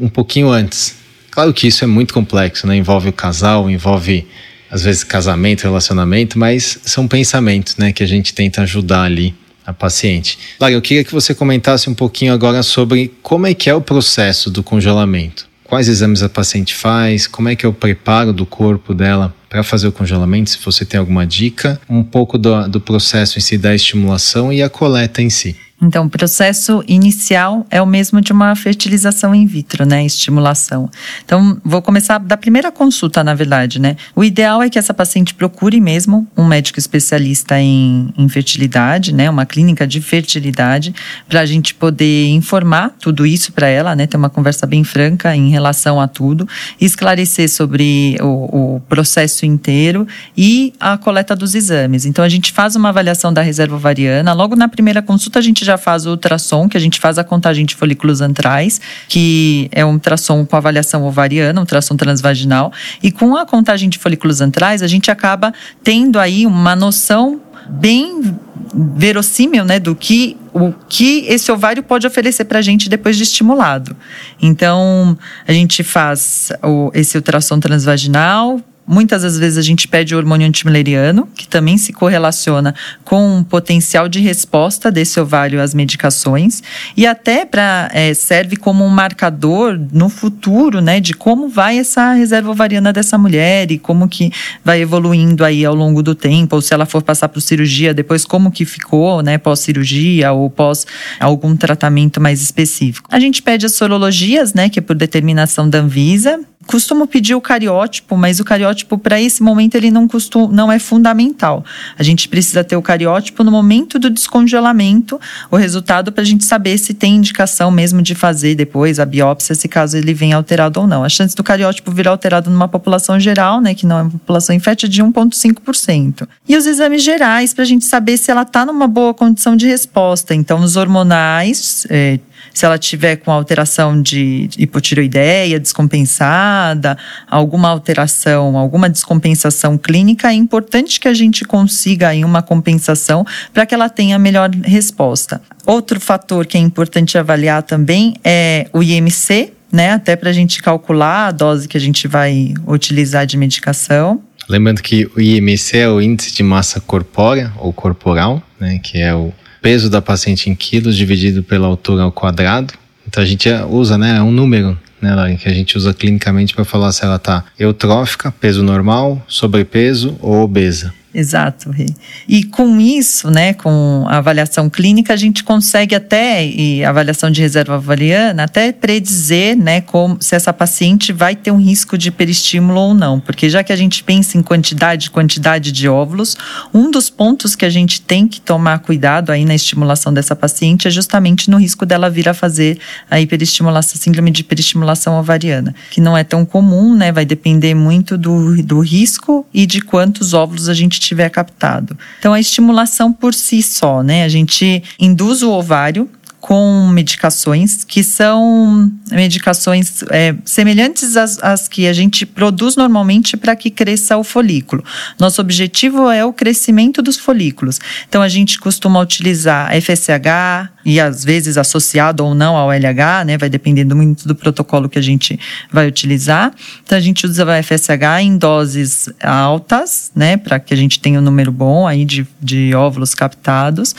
um pouquinho antes. Claro que isso é muito complexo, né? Envolve o casal, envolve às vezes casamento, relacionamento, mas são pensamentos, né, que a gente tenta ajudar ali a paciente. Lara, eu queria que você comentasse um pouquinho agora sobre como é que é o processo do congelamento. Quais exames a paciente faz, como é que é o preparo do corpo dela para fazer o congelamento, se você tem alguma dica, um pouco do, do processo em si da estimulação e a coleta em si. Então, o processo inicial é o mesmo de uma fertilização in vitro, né? Estimulação. Então, vou começar da primeira consulta, na verdade, né? O ideal é que essa paciente procure mesmo um médico especialista em, fertilidade, né? Uma clínica de fertilidade, para a gente poder informar tudo isso para ela, né? Ter uma conversa bem franca em relação a tudo, esclarecer sobre o, o processo inteiro e a coleta dos exames. Então, a gente faz uma avaliação da reserva ovariana. Logo na primeira consulta, a gente já já faz o ultrassom, que a gente faz a contagem de folículos antrais, que é um ultrassom com avaliação ovariana, um ultrassom transvaginal. E com a contagem de folículos antrais, a gente acaba tendo aí uma noção bem verossímil, né, do que o que esse ovário pode oferecer para a gente depois de estimulado. Então, a gente faz o, esse ultrassom transvaginal, Muitas das vezes a gente pede o hormônio antimileriano, que também se correlaciona com o potencial de resposta desse ovário às medicações e até para é, serve como um marcador no futuro, né, de como vai essa reserva ovariana dessa mulher e como que vai evoluindo aí ao longo do tempo, ou se ela for passar por cirurgia depois como que ficou, né, pós cirurgia ou pós algum tratamento mais específico. A gente pede as sorologias, né, que é por determinação da Anvisa, costumo pedir o cariótipo, mas o cariótipo para esse momento ele não costuma, não é fundamental. A gente precisa ter o cariótipo no momento do descongelamento, o resultado para a gente saber se tem indicação mesmo de fazer depois a biópsia, se caso ele venha alterado ou não. A chance do cariótipo vir alterado numa população geral, né, que não é uma população infértil, é de 1,5%. E os exames gerais para a gente saber se ela está numa boa condição de resposta. Então, os hormonais, é, se ela tiver com alteração de hipotiroideia descompensada, alguma alteração, alguma descompensação clínica, é importante que a gente consiga aí uma compensação para que ela tenha melhor resposta. Outro fator que é importante avaliar também é o IMC, né? Até para a gente calcular a dose que a gente vai utilizar de medicação. Lembrando que o IMC é o índice de massa corpórea ou corporal, né? Que é o peso da paciente em quilos dividido pela altura ao quadrado. Então a gente usa, né, um número né, que a gente usa clinicamente para falar se ela está eutrófica, peso normal, sobrepeso ou obesa. Exato, Rê. E com isso, né, com a avaliação clínica, a gente consegue até, e avaliação de reserva avaliana, até predizer, né, como, se essa paciente vai ter um risco de peristímulo ou não. Porque já que a gente pensa em quantidade, quantidade de óvulos, um dos pontos que a gente tem que tomar cuidado aí na estimulação dessa paciente é justamente no risco dela vir a fazer a hiperestimulação, síndrome de hiperestimulação ovariana, que não é tão comum, né, vai depender muito do, do risco e de quantos óvulos a gente tiver captado. Então, a estimulação por si só, né? A gente induz o ovário com medicações que são medicações é, semelhantes às, às, que a gente produz normalmente para que cresça o folículo. Nosso objetivo é o crescimento dos folículos. Então a gente costuma utilizar FSH e às vezes associado ou não ao LH, né? Vai dependendo muito do protocolo que a gente vai utilizar. Então a gente usa a FSH em doses altas, né? Para que a gente tenha um número bom aí de, de óvulos captados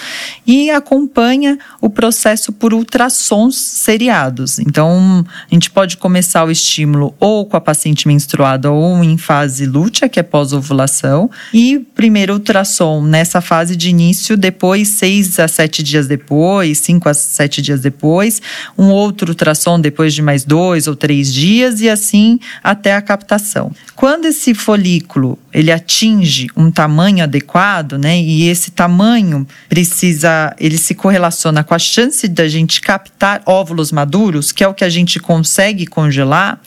e acompanha o processo por ultrassons seriados. Então, a gente pode começar o estímulo ou com a paciente menstruada ou em fase lútea, que é pós-ovulação, e primeiro ultrassom nessa fase de início, depois seis a sete dias depois, cinco a sete dias depois, um outro ultrassom depois de mais dois ou três dias e assim até a captação. Quando esse folículo ele atinge um tamanho adequado, né, e esse tamanho precisa, ele se correlaciona com a chance chance da gente captar óvulos maduros, que é o que a gente consegue congelar,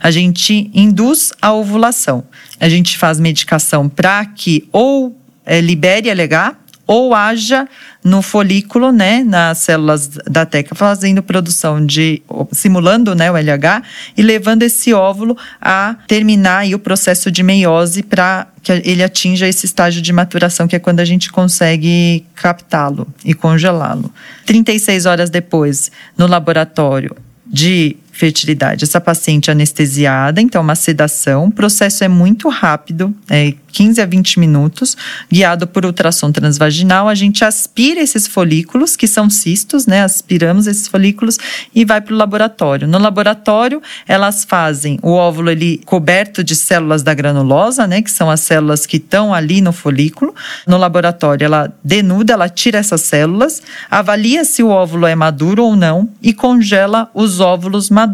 a gente induz a ovulação. A gente faz medicação para que ou é, libere LH ou haja no folículo, né, nas células da teca, fazendo produção de, simulando, né, o LH e levando esse óvulo a terminar aí o processo de meiose para que ele atinja esse estágio de maturação, que é quando a gente consegue captá-lo e congelá-lo. 36 horas depois, no laboratório de fertilidade. Essa paciente anestesiada, então uma sedação, o processo é muito rápido, é 15 a 20 minutos, guiado por ultrassom transvaginal, a gente aspira esses folículos, que são cistos, né? Aspiramos esses folículos e vai para o laboratório. No laboratório, elas fazem o óvulo ele coberto de células da granulosa, né? Que são as células que estão ali no folículo. No laboratório, ela denuda, ela tira essas células, avalia se o óvulo é maduro ou não e congela os óvulos maduros.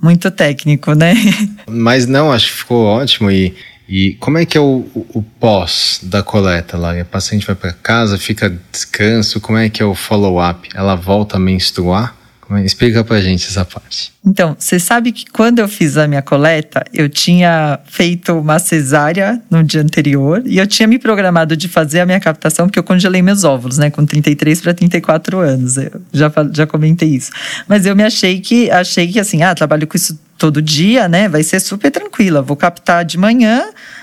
Muito técnico, né? Mas não, acho que ficou ótimo e e como é que é o, o, o pós da coleta lá? A paciente vai para casa, fica descanso, como é que é o follow-up? Ela volta a menstruar? Explica pra gente essa parte. Então, você sabe que quando eu fiz a minha coleta, eu tinha feito uma cesárea no dia anterior e eu tinha me programado de fazer a minha captação, porque eu congelei meus óvulos, né, com 33 para 34 anos. Eu já, já comentei isso. Mas eu me achei que, achei que assim, ah, trabalho com isso todo dia, né? Vai ser super tranquila. Vou captar de manhã,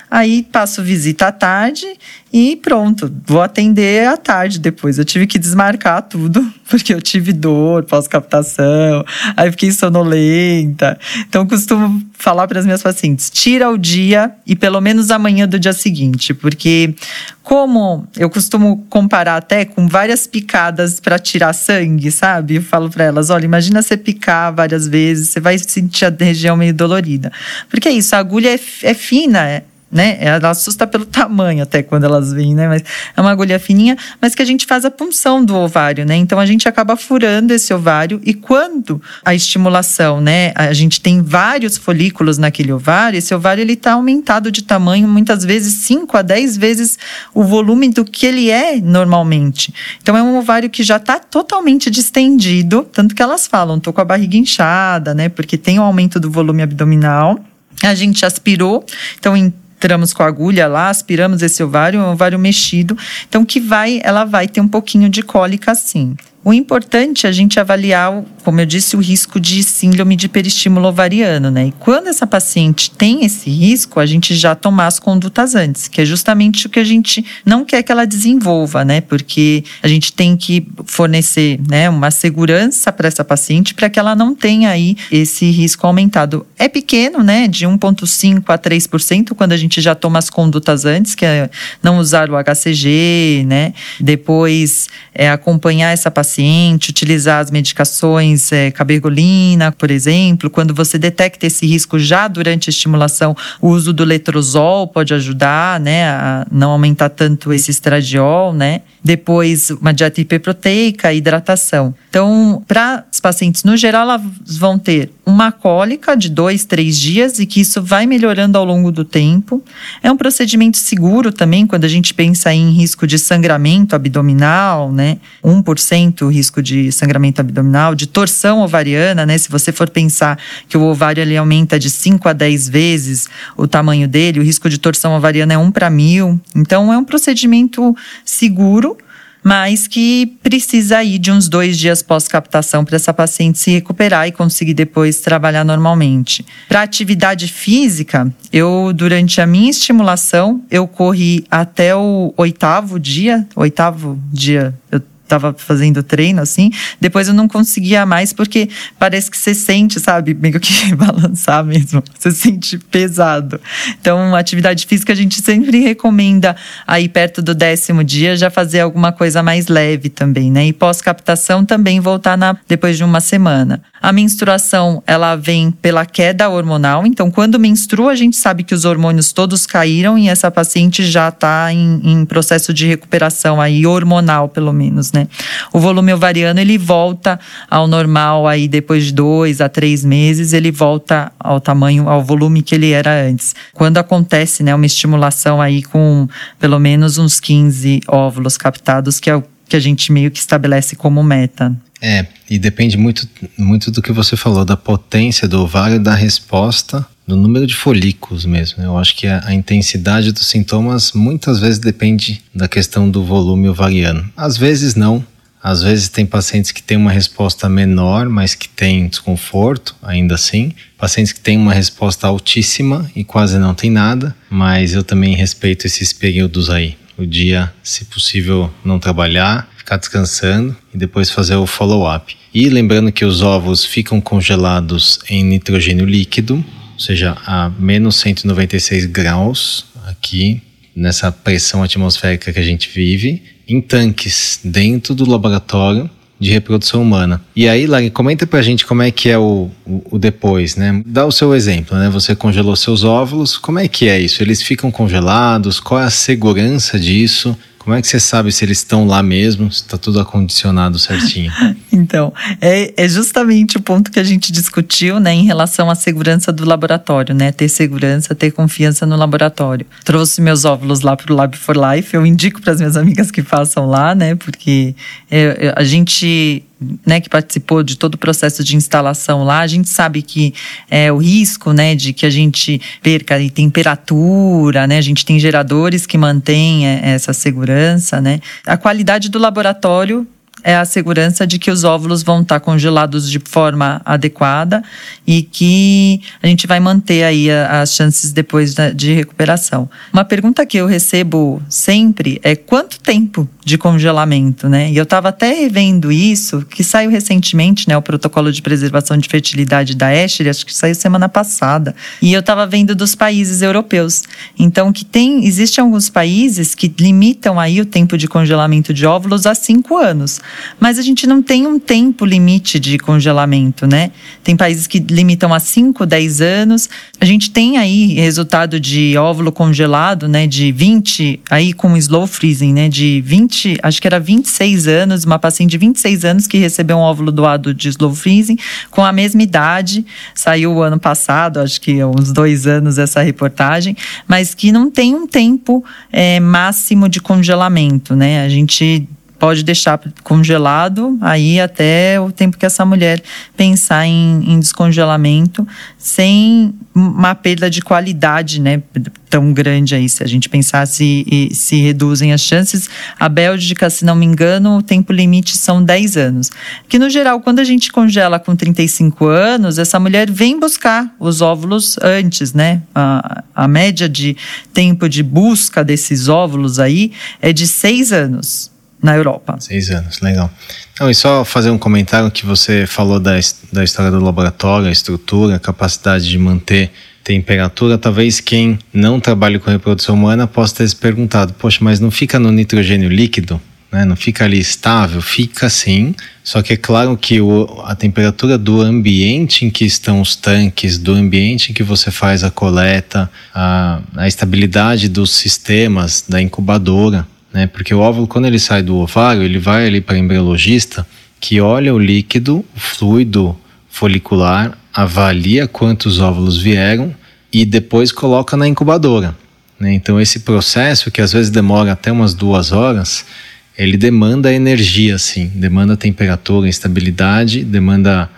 aí passo visita à tarde e pronto, vou atender à tarde depois. Eu tive que desmarcar tudo, porque eu tive dor pós-captação, aí fiquei sonolenta. Então, costumo falar para as minhas pacientes: tira o dia e pelo menos amanhã do dia seguinte, porque como eu costumo comparar até com várias picadas para tirar sangue, sabe? Eu falo para elas: olha, imagina você picar várias vezes, você vai sentir a região meio dolorida. Porque é isso, a agulha é, é fina, é, né? Ela assusta pelo tamanho até quando elas vêm, né? Mas é uma agulha fininha, mas que a gente faz a punção do ovário, né? Então a gente acaba furando esse ovário e quando a estimulação, né? A gente tem vários folículos naquele ovário, esse ovário ele está aumentado de tamanho muitas vezes 5 a 10 vezes o volume do que ele é normalmente. Então é um ovário que já está totalmente distendido, tanto que elas falam, tô com a barriga inchada, né? Porque tem o um aumento do volume abdominal. A gente aspirou, então em entramos com a agulha lá, aspiramos esse ovário, é um ovário mexido, então que vai, ela vai ter um pouquinho de cólica sim. O importante é a gente avaliar, como eu disse, o risco de síndrome de peristímulo ovariano, né? E quando essa paciente tem esse risco, a gente já tomar as condutas antes, que é justamente o que a gente não quer que ela desenvolva, né? Porque a gente tem que fornecer, né, uma segurança para essa paciente para que ela não tenha aí esse risco aumentado. É pequeno, né? De 1,5 a 3% quando a gente já toma as condutas antes, que é não usar o HCG, né? Depois é acompanhar essa paciente paciente, utilizar as medicações é, cabergolina, por exemplo. Quando você detecta esse risco já durante a estimulação, o uso do letrozol pode ajudar, né, a não aumentar tanto esse estradiol, né. Depois, uma dieta hiperproteica, hidratação. Então, para os pacientes, no geral, elas vão ter uma cólica de dois, três dias e que isso vai melhorando ao longo do tempo. É um procedimento seguro também, quando a gente pensa em risco de sangramento abdominal, né? 1% risco de sangramento abdominal, de torção ovariana, né? Se você for pensar que o ovário ele aumenta de 5 a 10 vezes o tamanho dele, o risco de torção ovariana é 1 para mil. Então, é um procedimento seguro mas que precisa ir de uns dois dias pós-captação para essa paciente se recuperar e conseguir depois trabalhar normalmente. Para atividade física, eu, durante a minha estimulação, eu corri até o oitavo dia, oitavo dia, eu tava fazendo treino, assim. Depois eu não conseguia mais, porque parece que você sente, sabe, meio que balançar mesmo. Você sente pesado. Então, atividade física a gente sempre recomenda aí perto do décimo dia já fazer alguma coisa mais leve também, né? E pós-captação também voltar na, depois de uma semana. A menstruação, ela vem pela queda hormonal. Então, quando menstrua, a gente sabe que os hormônios todos caíram e essa paciente já está em, em, processo de recuperação aí, hormonal, pelo menos, né? O volume ovariano, ele volta ao normal aí depois de dois a três meses, ele volta ao tamanho, ao volume que ele era antes. Quando acontece, né, uma estimulação aí com pelo menos uns 15 óvulos captados, que é o que a gente meio que estabelece como meta. É, e depende muito, muito do que você falou, da potência do ovário, da resposta, do número de folículos mesmo. Eu acho que a, a, intensidade dos sintomas muitas vezes depende da questão do volume ovariano. Às vezes não. Às vezes tem pacientes que têm uma resposta menor, mas que têm desconforto, ainda assim. Pacientes que têm uma resposta altíssima e quase não tem nada, mas eu também respeito esses períodos aí. O dia, se possível, não trabalhar, ficar descansando e depois fazer o follow-up. E lembrando que os ovos ficam congelados em nitrogênio líquido, ou seja, a menos 196 graus aqui nessa pressão atmosférica que a gente vive, em tanques dentro do laboratório de reprodução humana. E aí, Lari, comenta pra gente como é que é o, o, o, depois, né? Dá o seu exemplo, né? Você congelou seus óvulos, como é que é isso? Eles ficam congelados? Qual é a segurança disso? Como é que você sabe se eles estão lá mesmo, se está tudo acondicionado certinho? então, é, é, justamente o ponto que a gente discutiu, né, em relação à segurança do laboratório, né? Ter segurança, ter confiança no laboratório. Trouxe meus óvulos lá para o Lab for Life, eu indico para as minhas amigas que façam lá, né? Porque é, é a gente né, que participou de todo o processo de instalação lá, a gente sabe que é, o risco né, de que a gente perca temperatura, né, a gente tem geradores que mantêm é, essa segurança. Né. A qualidade do laboratório é a segurança de que os óvulos vão estar congelados de forma adequada e que a gente vai manter aí as chances depois de recuperação. Uma pergunta que eu recebo sempre é quanto tempo de congelamento, né? E eu estava até revendo isso, que saiu recentemente, né? O protocolo de preservação de fertilidade da Escher, acho que saiu semana passada. E eu estava vendo dos países europeus. Então, que tem, existem alguns países que limitam aí o tempo de congelamento de óvulos a cinco anos. Mas a gente não tem um tempo limite de congelamento, né? Tem países que limitam a 5, 10 anos. A gente tem aí resultado de óvulo congelado, né? De 20, aí com slow freezing, né? De 20, acho que era 26 anos, uma paciente de 26 anos que recebeu um óvulo doado de slow freezing com a mesma idade. Saiu o ano passado, acho que uns dois anos essa reportagem, mas que não tem um tempo é, máximo de congelamento, né? A gente pode deixar congelado aí até o tempo que essa mulher pensar em, em, descongelamento, sem uma perda de qualidade, né, tão grande aí. Se a gente pensar se, se reduzem as chances, a Bélgica, se não me engano, o tempo limite são 10 anos. Que no geral, quando a gente congela com 35 anos, essa mulher vem buscar os óvulos antes, né? A, a média de tempo de busca desses óvulos aí é de 6 anos na Europa. Seis anos, legal. Não, e só fazer um comentário que você falou da, da história do laboratório, a estrutura, a capacidade de manter temperatura. Talvez quem não trabalha com reprodução humana possa ter se perguntado: poxa, mas não fica no nitrogênio líquido? né? não fica ali estável, fica assim. Só que é claro que o, a temperatura do ambiente em que estão os tanques, do ambiente em que você faz a coleta, a, a estabilidade dos sistemas da incubadora, né? Porque o óvulo, quando ele sai do ovário, ele vai ali para o embriologista que olha o líquido, o fluido folicular, avalia quantos óvulos vieram e depois coloca na incubadora. Né? Então, esse processo, que às vezes demora até umas duas horas, ele demanda energia, assim, demanda temperatura, estabilidade, demanda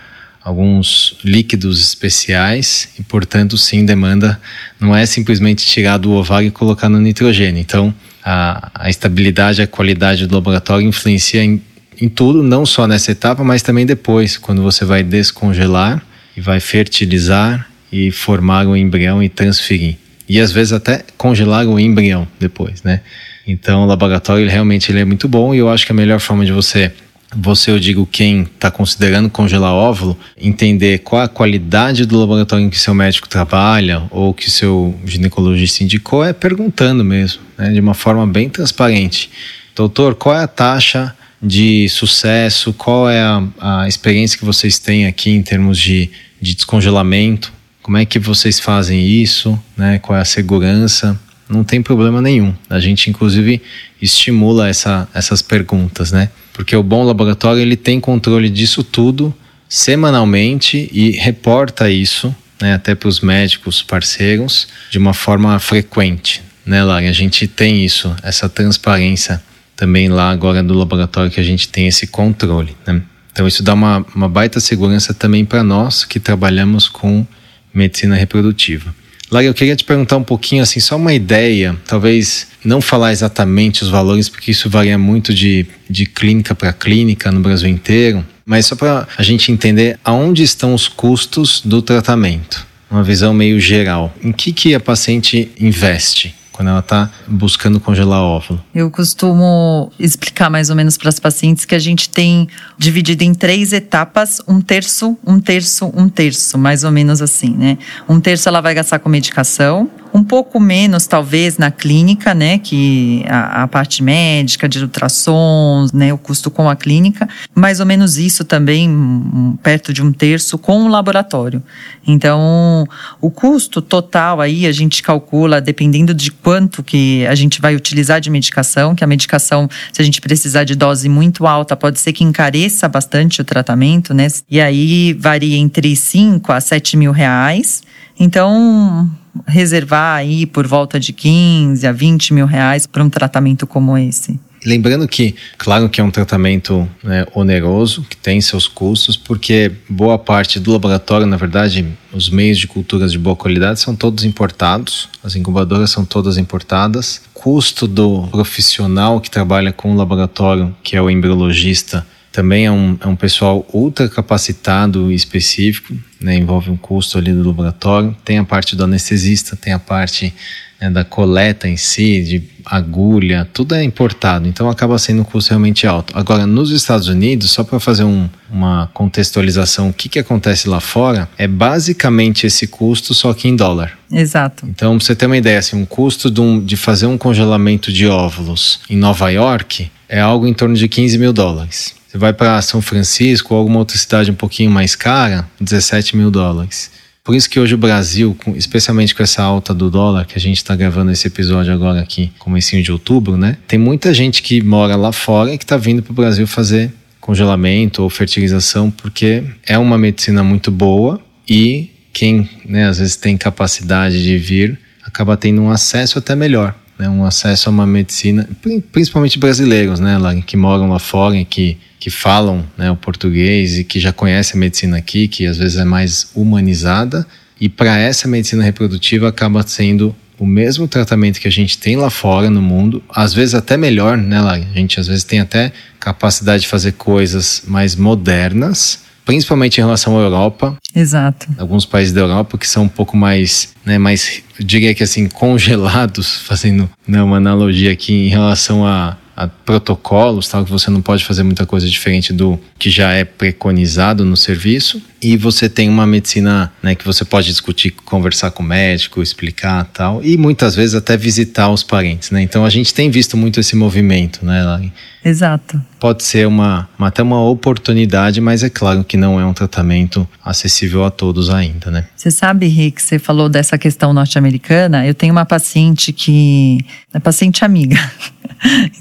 alguns líquidos especiais e, portanto, sim, demanda, não é simplesmente tirar do ovário e colocar no nitrogênio. Então, a, a estabilidade, a qualidade do laboratório influencia em, em tudo, não só nessa etapa, mas também depois, quando você vai descongelar e vai fertilizar e formar o embrião e transferir. E às vezes até congelar o embrião depois, né? Então, o laboratório ele, realmente ele é muito bom e eu acho que a melhor forma de você, você eu digo quem está considerando congelar óvulo, entender qual a qualidade do laboratório em que seu médico trabalha ou que seu ginecologista indicou é perguntando mesmo, né, de uma forma bem transparente. Doutor, qual é a taxa de sucesso? Qual é a, a experiência que vocês têm aqui em termos de, de descongelamento? Como é que vocês fazem isso? Né? Qual é a segurança? Não tem problema nenhum. A gente, inclusive, estimula essa, essas perguntas, né? Porque o bom laboratório ele tem controle disso tudo semanalmente e reporta isso, né, até para os médicos parceiros, de uma forma frequente, né, Lari? A gente tem isso, essa transparência também lá agora do laboratório que a gente tem esse controle, né? Então isso dá uma, uma baita segurança também para nós que trabalhamos com medicina reprodutiva. Lara, eu queria te perguntar um pouquinho, assim, só uma ideia, talvez não falar exatamente os valores, porque isso varia muito de, de clínica para clínica no Brasil inteiro, mas só para a gente entender aonde estão os custos do tratamento, uma visão meio geral. Em que, que a paciente investe? Quando ela está buscando congelar óvulo? Eu costumo explicar mais ou menos para as pacientes que a gente tem dividido em três etapas, um terço, um terço, um terço, mais ou menos assim, né? Um terço ela vai gastar com medicação, um pouco menos talvez na clínica, né, que a, a, parte médica de ultrassons, né, o custo com a clínica, mais ou menos isso também, perto de um terço com o laboratório. Então, o custo total aí a gente calcula dependendo de quanto que a gente vai utilizar de medicação, que a medicação, se a gente precisar de dose muito alta, pode ser que encareça bastante o tratamento, né, e aí varia entre 5 a 7 mil reais. Então, reservar aí por volta de 15 a 20 mil reais para um tratamento como esse. Lembrando que, claro que é um tratamento né, oneroso, que tem seus custos, porque boa parte do laboratório, na verdade, os meios de culturas de boa qualidade são todos importados, as incubadoras são todas importadas. Custo do profissional que trabalha com o laboratório, que é o embriologista, também é um, é um pessoal ultra capacitado e específico, né, envolve um custo ali do laboratório. Tem a parte do anestesista, tem a parte né, da coleta em si, de agulha, tudo é importado, então acaba sendo um custo realmente alto. Agora, nos Estados Unidos, só para fazer um, uma contextualização, o que, que acontece lá fora é basicamente esse custo, só que em dólar. Exato. Então, para você ter uma ideia, assim, um custo de, um, de fazer um congelamento de óvulos em Nova York é algo em torno de 15 mil dólares. Você vai para São Francisco ou alguma outra cidade um pouquinho mais cara, 17 mil dólares. Por isso que hoje o Brasil, especialmente com essa alta do dólar, que a gente está gravando esse episódio agora aqui, comecinho de outubro, né? Tem muita gente que mora lá fora e que está vindo para o Brasil fazer congelamento ou fertilização, porque é uma medicina muito boa e quem, né, às vezes tem capacidade de vir, acaba tendo um acesso até melhor né, um acesso a uma medicina, principalmente brasileiros, né, que moram lá fora e que, que falam né, o português e que já conhecem a medicina aqui, que às vezes é mais humanizada. E para essa medicina reprodutiva acaba sendo o mesmo tratamento que a gente tem lá fora no mundo, às vezes até melhor, né, lá. A gente às vezes tem até capacidade de fazer coisas mais modernas principalmente em relação à Europa. Exato. Alguns países da Europa que são um pouco mais, né, mais, diria que assim, congelados, fazendo né, uma analogia aqui em relação a, a protocolos, tal, que você não pode fazer muita coisa diferente do que já é preconizado no serviço. E você tem uma medicina né, que você pode discutir, conversar com o médico, explicar tal, e muitas vezes até visitar os parentes. Né? Então a gente tem visto muito esse movimento, né, Lari? Exato. Pode ser uma, até uma oportunidade, mas é claro que não é um tratamento acessível a todos ainda, né? Você sabe, Rick, você falou dessa questão norte-americana. Eu tenho uma paciente que é paciente amiga.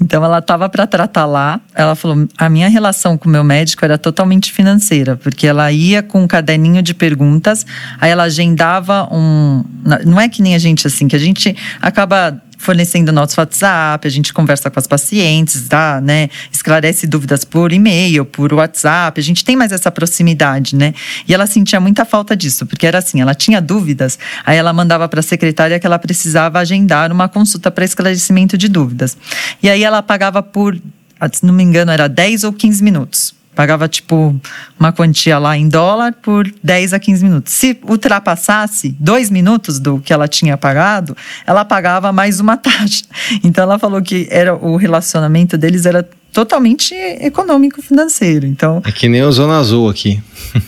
Então ela estava para tratar lá. Ela falou: a minha relação com o meu médico era totalmente financeira, porque ela ia com um caderninho de perguntas, aí ela agendava um. Não é que nem a gente assim, que a gente acaba fornecendo nosso WhatsApp, a gente conversa com as pacientes, dá, né, esclarece dúvidas por e-mail, por WhatsApp, a gente tem mais essa proximidade, né? E ela sentia muita falta disso, porque era assim, ela tinha dúvidas, aí ela mandava para a secretária que ela precisava agendar uma consulta para esclarecimento de dúvidas. E aí ela pagava por, se não me engano, era 10 ou 15 minutos. Pagava, tipo, uma quantia lá em dólar por 10 a 15 minutos. Se ultrapassasse dois minutos do que ela tinha pagado, ela pagava mais uma taxa. Então, ela falou que era o relacionamento deles era totalmente econômico financeiro. Então é que nem o Zona Azul aqui.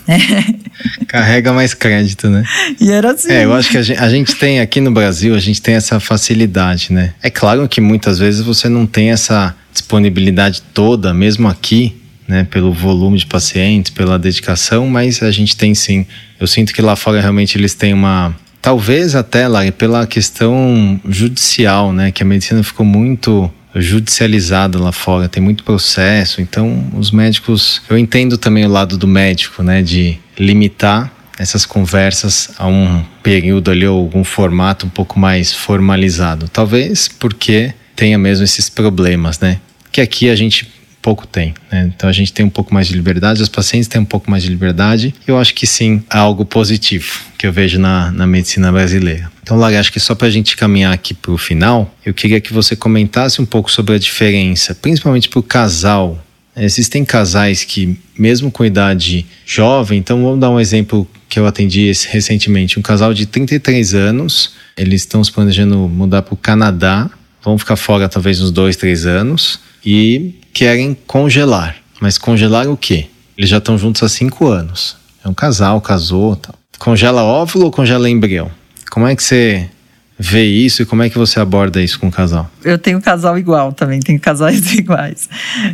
É. Carrega mais crédito, né? E era assim. É, eu acho que a gente, a gente, tem aqui no Brasil, a gente tem essa facilidade, né? É claro que muitas vezes você não tem essa disponibilidade toda, mesmo aqui, né, pelo volume de pacientes, pela dedicação, mas a gente tem sim. Eu sinto que lá fora realmente eles têm uma. Talvez até lá, pela questão judicial, né, que a medicina ficou muito judicializada lá fora, tem muito processo, então os médicos. Eu entendo também o lado do médico, né, de limitar essas conversas a um período ali ou algum formato um pouco mais formalizado. Talvez porque tenha mesmo esses problemas, né? Que aqui a gente pouco tem. Né? Então a gente tem um pouco mais de liberdade, os pacientes têm um pouco mais de liberdade. Eu acho que sim, é algo positivo que eu vejo na, na medicina brasileira. Então, Lara, acho que só para a gente caminhar aqui para o final, eu queria que você comentasse um pouco sobre a diferença, principalmente para o casal. Existem casais que, mesmo com idade jovem, então vamos dar um exemplo que eu atendi recentemente, um casal de 33 anos, eles estão se planejando mudar para o Canadá, vão ficar fora talvez uns dois, três anos, e querem congelar. Mas congelar o quê? Eles já estão juntos há cinco anos. É um casal, casou tal. Congela óvulo ou congela embrião? Como é que você vê isso e como é que você aborda isso com o casal? Eu tenho casal igual também, tenho casais iguais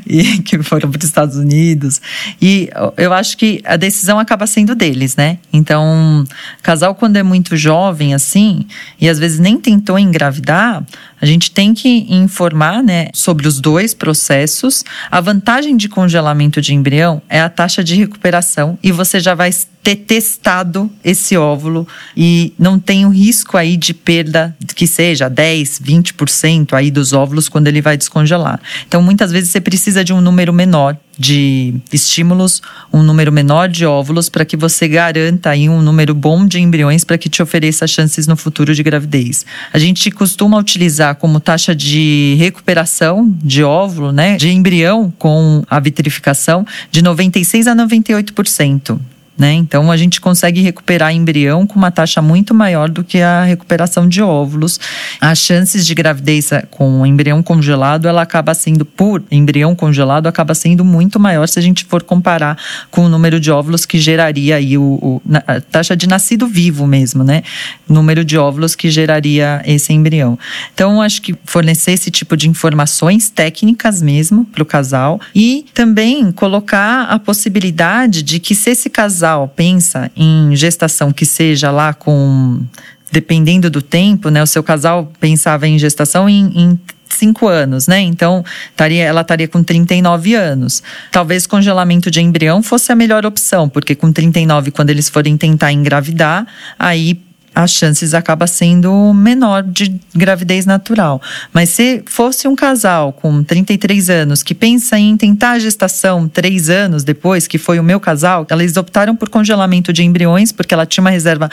e que foram para os Estados Unidos e eu acho que a decisão acaba sendo deles, né? Então, casal quando é muito jovem assim e às vezes nem tentou engravidar, a gente tem que informar, né, sobre os dois processos. A vantagem de congelamento de embrião é a taxa de recuperação e você já vai ter testado esse óvulo e não tem o risco aí de perda que seja 10, 20% aí dos óvulos quando ele vai descongelar. Então, muitas vezes você precisa de um número menor de estímulos, um número menor de óvulos para que você garanta aí um número bom de embriões para que te ofereça chances no futuro de gravidez. A gente costuma utilizar como taxa de recuperação de óvulo, né, de embrião com a vitrificação de 96 a 98%. Né? Então a gente consegue recuperar embrião com uma taxa muito maior do que a recuperação de óvulos. As chances de gravidez com embrião congelado, ela acaba sendo por embrião congelado acaba sendo muito maior se a gente for comparar com o número de óvulos que geraria aí o, o a taxa de nascido vivo mesmo, né? Número de óvulos que geraria esse embrião. Então acho que fornecer esse tipo de informações técnicas mesmo para o casal e também colocar a possibilidade de que se esse casal casal pensa em gestação que seja lá com. Dependendo do tempo, né? O seu casal pensava em gestação em, em cinco anos, né? Então, taria, ela estaria com 39 anos. Talvez congelamento de embrião fosse a melhor opção, porque com 39, quando eles forem tentar engravidar, aí as chances acaba sendo menor de gravidez natural. Mas se fosse um casal com 33 anos que pensa em tentar a gestação três anos depois, que foi o meu casal, eles optaram por congelamento de embriões porque ela tinha uma reserva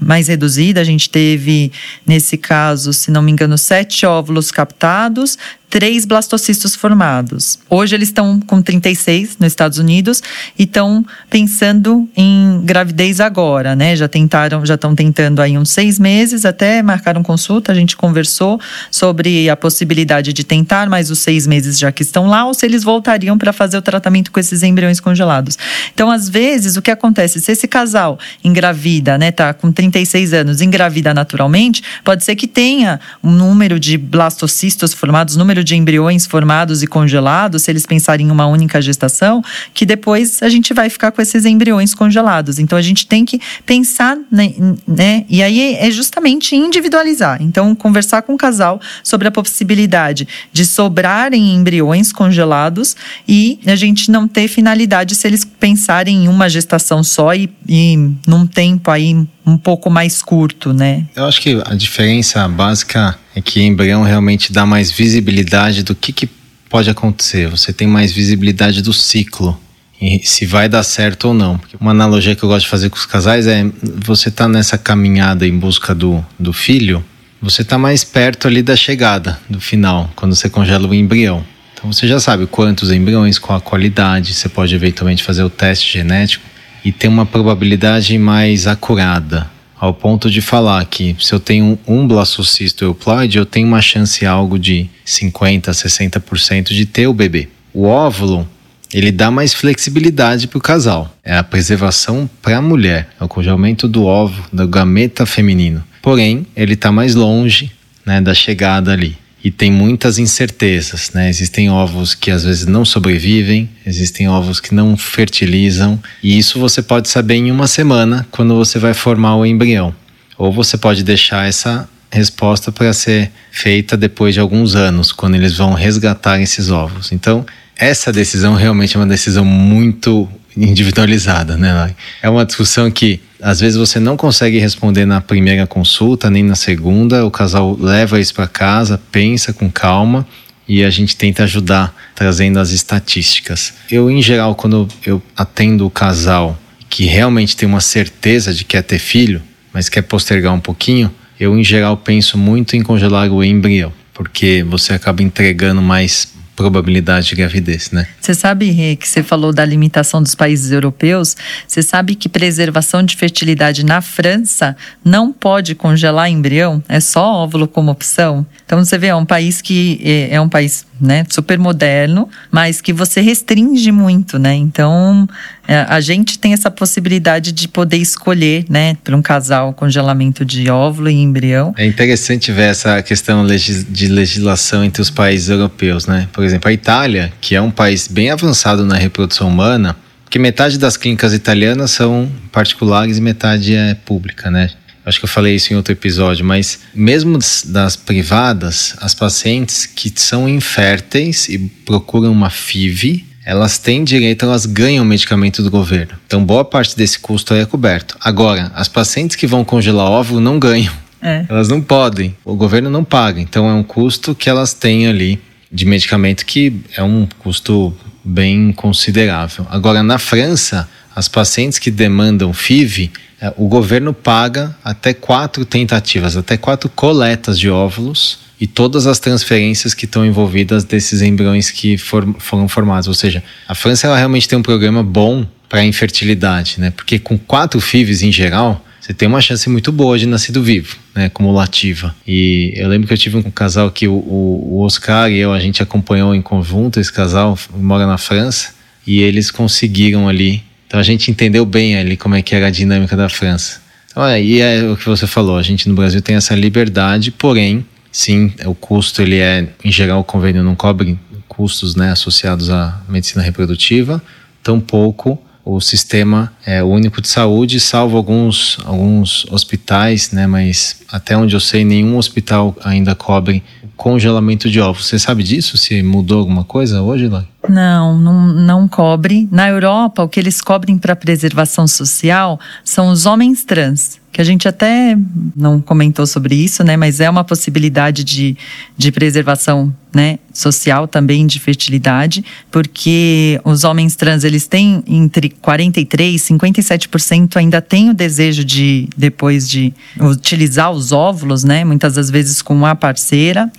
mais reduzida. A gente teve, nesse caso, se não me engano, sete óvulos captados, três blastocistos formados. Hoje eles estão com 36 nos Estados Unidos e estão pensando em gravidez agora, né? Já tentaram, já estão tentando aí uns seis meses, até marcaram consulta, a gente conversou sobre a possibilidade de tentar mais os seis meses já que estão lá, ou se eles voltariam para fazer o tratamento com esses embriões congelados. Então, às vezes, o que acontece? Se esse casal engravida, né, tá com 36 anos, engravida naturalmente, pode ser que tenha um número de blastocistos formados, número de embriões formados e congelados, se eles pensarem em uma única gestação, que depois a gente vai ficar com esses embriões congelados. Então, a gente tem que pensar, né, né e aí é justamente individualizar. Então, conversar com o casal sobre a possibilidade de sobrarem embriões congelados e a gente não ter finalidade se eles pensarem em uma gestação só e, e num tempo aí um pouco mais curto, né? Eu acho que a diferença básica é que embrião realmente dá mais visibilidade do que, que pode acontecer. Você tem mais visibilidade do ciclo e se vai dar certo ou não. Uma analogia que eu gosto de fazer com os casais é você tá nessa caminhada em busca do, do filho, você tá mais perto ali da chegada, do final, quando você congela o embrião. Então você já sabe quantos embriões, qual a qualidade, você pode eventualmente fazer o teste genético e ter uma probabilidade mais acurada, ao ponto de falar que se eu tenho um blastocisto euploide, eu tenho uma chance algo de 50, 60% de ter o bebê. O óvulo, ele dá mais flexibilidade para o casal. É a preservação para a mulher, é o congelamento do óvulo, do gameta feminino. Porém, ele está mais longe né, da chegada ali e tem muitas incertezas, né? Existem ovos que às vezes não sobrevivem, existem ovos que não fertilizam, e isso você pode saber em uma semana quando você vai formar o embrião. Ou você pode deixar essa resposta para ser feita depois de alguns anos, quando eles vão resgatar esses ovos. Então, essa decisão realmente é uma decisão muito individualizada, né? É uma discussão que às vezes você não consegue responder na primeira consulta, nem na segunda. O casal leva isso para casa, pensa com calma e a gente tenta ajudar trazendo as estatísticas. Eu, em geral, quando eu atendo o casal que realmente tem uma certeza de que quer ter filho, mas quer postergar um pouquinho, eu, em geral, penso muito em congelar o embrião, porque você acaba entregando mais probabilidade de gravidez, né? Você sabe, Rê, que você falou da limitação dos países europeus. Você sabe que preservação de fertilidade na França não pode congelar embrião, é só óvulo como opção. Então você vê, é um país que é, é um país né, super moderno, mas que você restringe muito, né? Então é, a gente tem essa possibilidade de poder escolher, né, para um casal congelamento de óvulo e embrião. É interessante ver essa questão de legislação entre os países europeus, né? Por exemplo, a Itália, que é um país bem avançado na reprodução humana, que metade das clínicas italianas são particulares e metade é pública, né? Acho que eu falei isso em outro episódio, mas mesmo das privadas, as pacientes que são inférteis e procuram uma FIV, elas têm direito, elas ganham medicamento do governo. Então, boa parte desse custo aí é coberto. Agora, as pacientes que vão congelar óvulo não ganham. É. Elas não podem. O governo não paga. Então, é um custo que elas têm ali de medicamento que é um custo bem considerável. Agora, na França, as pacientes que demandam FIV, o governo paga até quatro tentativas, até quatro coletas de óvulos e todas as transferências que estão envolvidas desses embriões que for, foram formados. Ou seja, a França ela realmente tem um programa bom para infertilidade, né? Porque com quatro FIVs em geral, você tem uma chance muito boa de nascido vivo, né, cumulativa. E eu lembro que eu tive um casal que o, o, Oscar e eu, a gente acompanhou em conjunto, esse casal mora na França, e eles conseguiram ali então a gente entendeu bem ali como é que era a dinâmica da França. Então, é, e é o que você falou, a gente no Brasil tem essa liberdade, porém, sim, o custo ele é, em geral, o convênio não cobre custos né, associados à medicina reprodutiva, tampouco o sistema é único de saúde, salvo alguns, alguns hospitais, né, mas até onde eu sei, nenhum hospital ainda cobre congelamento de ovos. Você sabe disso? Se mudou alguma coisa hoje, Lai? Não, não, não cobre. Na Europa, o que eles cobrem para preservação social são os homens trans que a gente até não comentou sobre isso, né? Mas é uma possibilidade de, de preservação né, social também de fertilidade, porque os homens trans eles têm entre 43 e 57% ainda têm o desejo de depois de utilizar os óvulos, né, muitas das vezes com uma parceira,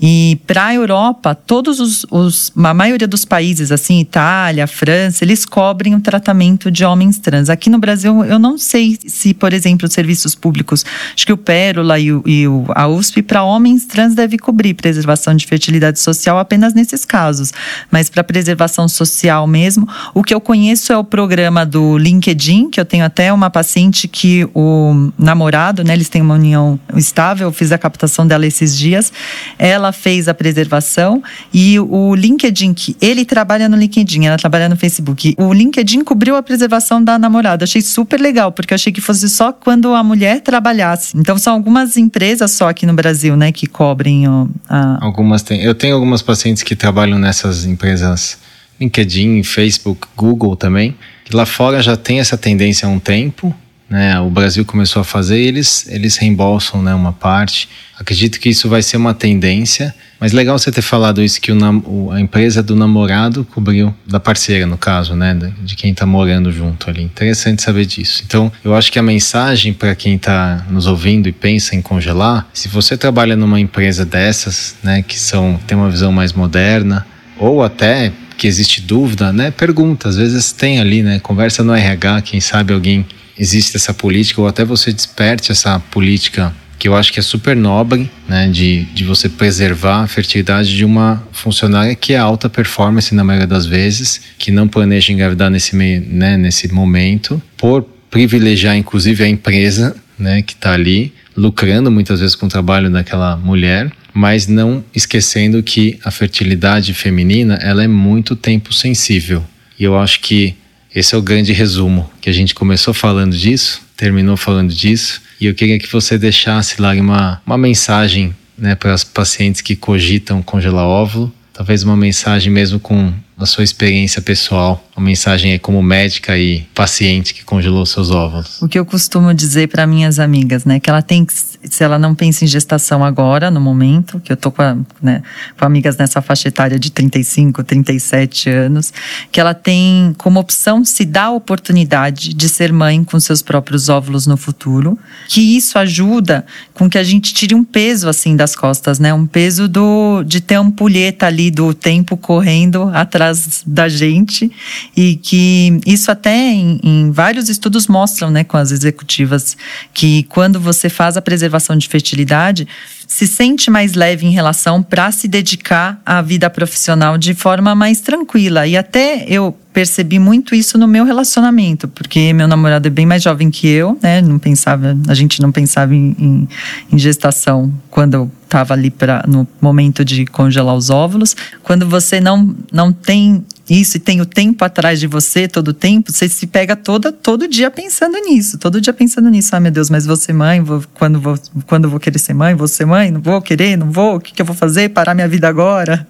E para a Europa, todos os, os, a maioria dos países, assim, Itália, França, eles cobrem o tratamento de homens trans. Aqui no Brasil, eu não sei se, por exemplo, os serviços públicos, acho que o Pérola e, o, e o, a USP, para homens trans, deve cobrir preservação de fertilidade social apenas nesses casos. Mas para preservação social mesmo, o que eu conheço é o programa do LinkedIn, que eu tenho até uma paciente que o namorado, né, eles têm uma união estável, eu fiz a captação dela esses dias. Ela fez a preservação e o LinkedIn, que ele trabalha no LinkedIn, ela trabalha no Facebook. O LinkedIn cobriu a preservação da namorada. Achei super legal, porque achei que fosse só quando a mulher trabalhasse. Então são algumas empresas só aqui no Brasil, né, que cobrem a... Algumas tem. Eu tenho algumas pacientes que trabalham nessas empresas LinkedIn, Facebook, Google também. Lá fora já tem essa tendência há um tempo né, o Brasil começou a fazer, eles, eles reembolsam né, uma parte. Acredito que isso vai ser uma tendência, mas legal você ter falado isso, que o, a empresa do namorado cobriu, da parceira no caso, né, de quem está morando junto ali. Interessante saber disso. Então, eu acho que a mensagem para quem está nos ouvindo e pensa em congelar, se você trabalha numa empresa dessas, né, que são, tem uma visão mais moderna, ou até que existe dúvida, né, pergunta, às vezes tem ali, né, conversa no RH, quem sabe alguém existe essa política, ou até você desperte essa política que eu acho que é super nobre, né, de, de você preservar a fertilidade de uma funcionária que é alta performance na maioria das vezes, que não planeja engravidar nesse, meio, né, nesse momento, por privilegiar inclusive a empresa né, que está ali, lucrando muitas vezes com o trabalho daquela mulher, mas não esquecendo que a fertilidade feminina ela é muito tempo sensível. E eu acho que esse é o grande resumo, que a gente começou falando disso, terminou falando disso, e eu queria que você deixasse lá uma, uma mensagem né, para as pacientes que cogitam congelar óvulo, talvez uma mensagem mesmo com a sua experiência pessoal, uma mensagem aí como médica e paciente que congelou seus óvulos. O que eu costumo dizer para minhas amigas, né, que ela tem que, se ela não pensa em gestação agora, no momento, que eu tô com, a, né, com amigas nessa faixa etária de 35, 37 anos, que ela tem como opção se dar a oportunidade de ser mãe com seus próprios óvulos no futuro, que isso ajuda com que a gente tire um peso assim das costas, né, um peso do de ter ampulheta ali do tempo correndo atrás da gente e que isso até em, em, vários estudos mostram, né, com as executivas, que quando você faz a preservação de fertilidade, se sente mais leve em relação para se dedicar à vida profissional de forma mais tranquila. E até eu percebi muito isso no meu relacionamento, porque meu namorado é bem mais jovem que eu, né? Não pensava, a gente não pensava em, em, em gestação quando eu estava ali pra, no momento de congelar os óvulos. Quando você não, não tem isso e tem o tempo atrás de você todo o tempo, você se pega toda, todo dia pensando nisso, todo dia pensando nisso. Ah, meu Deus, mas vou ser mãe, vou, quando, vou, quando vou querer ser mãe, vou ser mãe, não vou querer, não vou, o que, que eu vou fazer? Parar minha vida agora?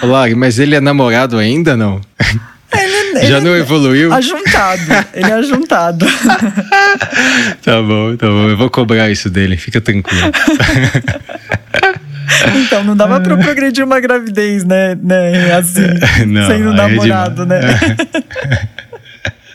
Olá, mas ele é namorado ainda, não? Já não evoluiu? Ajuntado. Ele é ajuntado. tá bom, tá bom. Eu vou cobrar isso dele. Fica tranquilo. Então, não dava pra progredir uma gravidez, né? né assim, não, sendo é namorado, é né?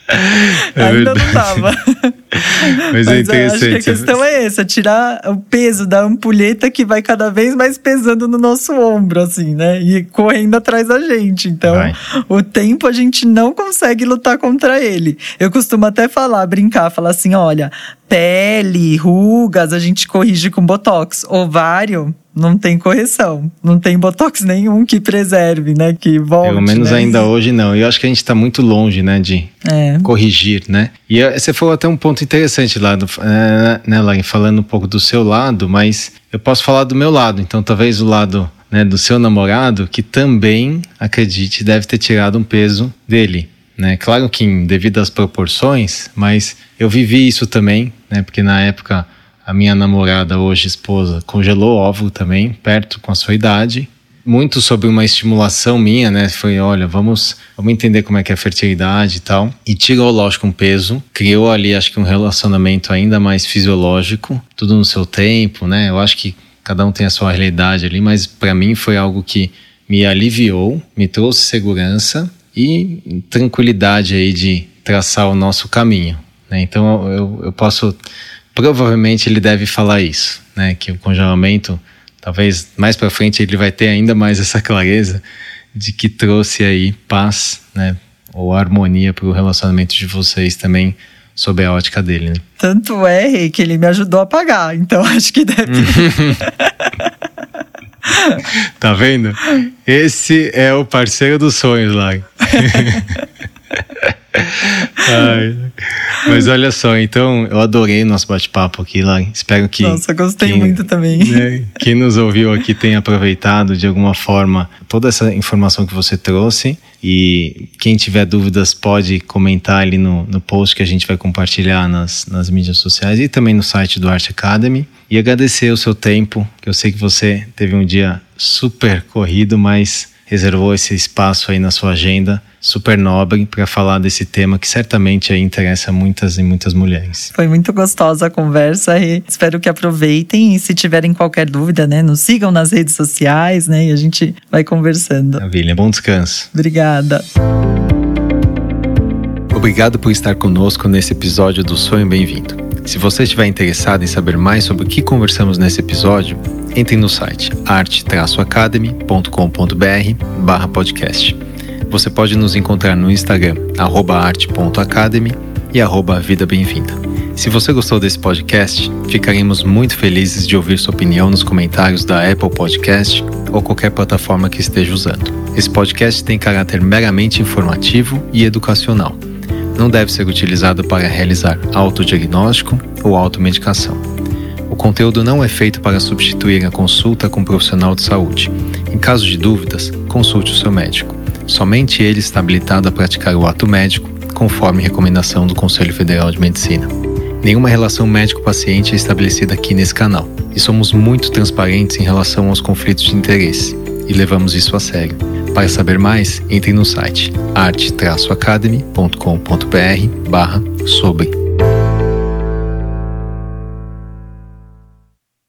É Ainda não dava. Mas, é interessante. acho que a questão é essa: tirar o peso da ampulheta que vai cada vez mais pesando no nosso ombro, assim, né? E correndo atrás da gente. Então, vai. o tempo a gente não consegue lutar contra ele. Eu costumo até falar, brincar, falar assim: olha, pele, rugas, a gente corrige com botox. Ovário, não tem correção. Não tem botox nenhum que preserve, né? Que volte. Pelo menos né? ainda hoje não. Eu acho que a gente está muito longe, né? De é. corrigir, né? E eh, você falou até um ponto interessante lá, do, é, né, Lauren, falando um pouco do seu lado, mas eu posso falar do meu lado. Então, talvez o lado né, do seu namorado, que também, acredite, deve ter tirado um peso dele. Né? Claro que em devido às proporções, mas eu vivi isso também, né? Porque na época a minha namorada, hoje esposa, congelou óvulo também, perto com a sua idade. Muito sobre uma estimulação minha, né? Foi, olha, vamos, vamos entender como é que é a fertilidade e tal. E tirou, lógico, um peso. Criou ali, acho que um relacionamento ainda mais fisiológico. Tudo no seu tempo, né? Eu acho que cada um tem a sua realidade ali, mas para mim foi algo que me aliviou, me trouxe segurança e tranquilidade aí de traçar o nosso caminho. Né? Então eu, eu posso provavelmente ele deve falar isso, né? Que o congelamento talvez mais para frente ele vai ter ainda mais essa clareza de que trouxe aí paz, né, ou harmonia para o relacionamento de vocês também sob a ótica dele, né? Tanto é que ele me ajudou a pagar, então acho que deve. tá vendo? Esse é o parceiro dos sonhos lá. Ai, mas olha só, então eu adorei o nosso bate-papo aqui lá. Espero que. Nossa, gostei quem, muito também. Né, quem nos ouviu aqui tenha aproveitado de alguma forma toda essa informação que você trouxe. E quem tiver dúvidas pode comentar ali no, no post que a gente vai compartilhar nas, nas mídias sociais e também no site do Art Academy. E agradecer o seu tempo, que eu sei que você teve um dia super corrido, mas reservou esse espaço aí na sua agenda super nobre para falar desse tema que certamente aí interessa muitas e muitas mulheres. Foi muito gostosa a conversa e espero que aproveitem e se tiverem qualquer dúvida, né, nos sigam nas redes sociais, né, e a gente vai conversando. Maravilha, bom descanso. Obrigada. Obrigado por estar conosco nesse episódio do Sonho Bem-vindo. Se você estiver interessado em saber mais sobre o que conversamos nesse episódio, entre no site arte-academy.com.br podcast. Você pode nos encontrar no Instagram, arte.academy e arroba Vida Bem-vinda. Se você gostou desse podcast, ficaremos muito felizes de ouvir sua opinião nos comentários da Apple Podcast ou qualquer plataforma que esteja usando. Esse podcast tem caráter meramente informativo e educacional. Não deve ser utilizado para realizar autodiagnóstico ou automedicação. O conteúdo não é feito para substituir a consulta com um profissional de saúde. Em caso de dúvidas, consulte o seu médico. Somente ele está habilitado a praticar o ato médico, conforme recomendação do Conselho Federal de Medicina. Nenhuma relação médico-paciente é estabelecida aqui nesse canal e somos muito transparentes em relação aos conflitos de interesse e levamos isso a sério. Para saber mais, entre no site arte-academy.com.br sobre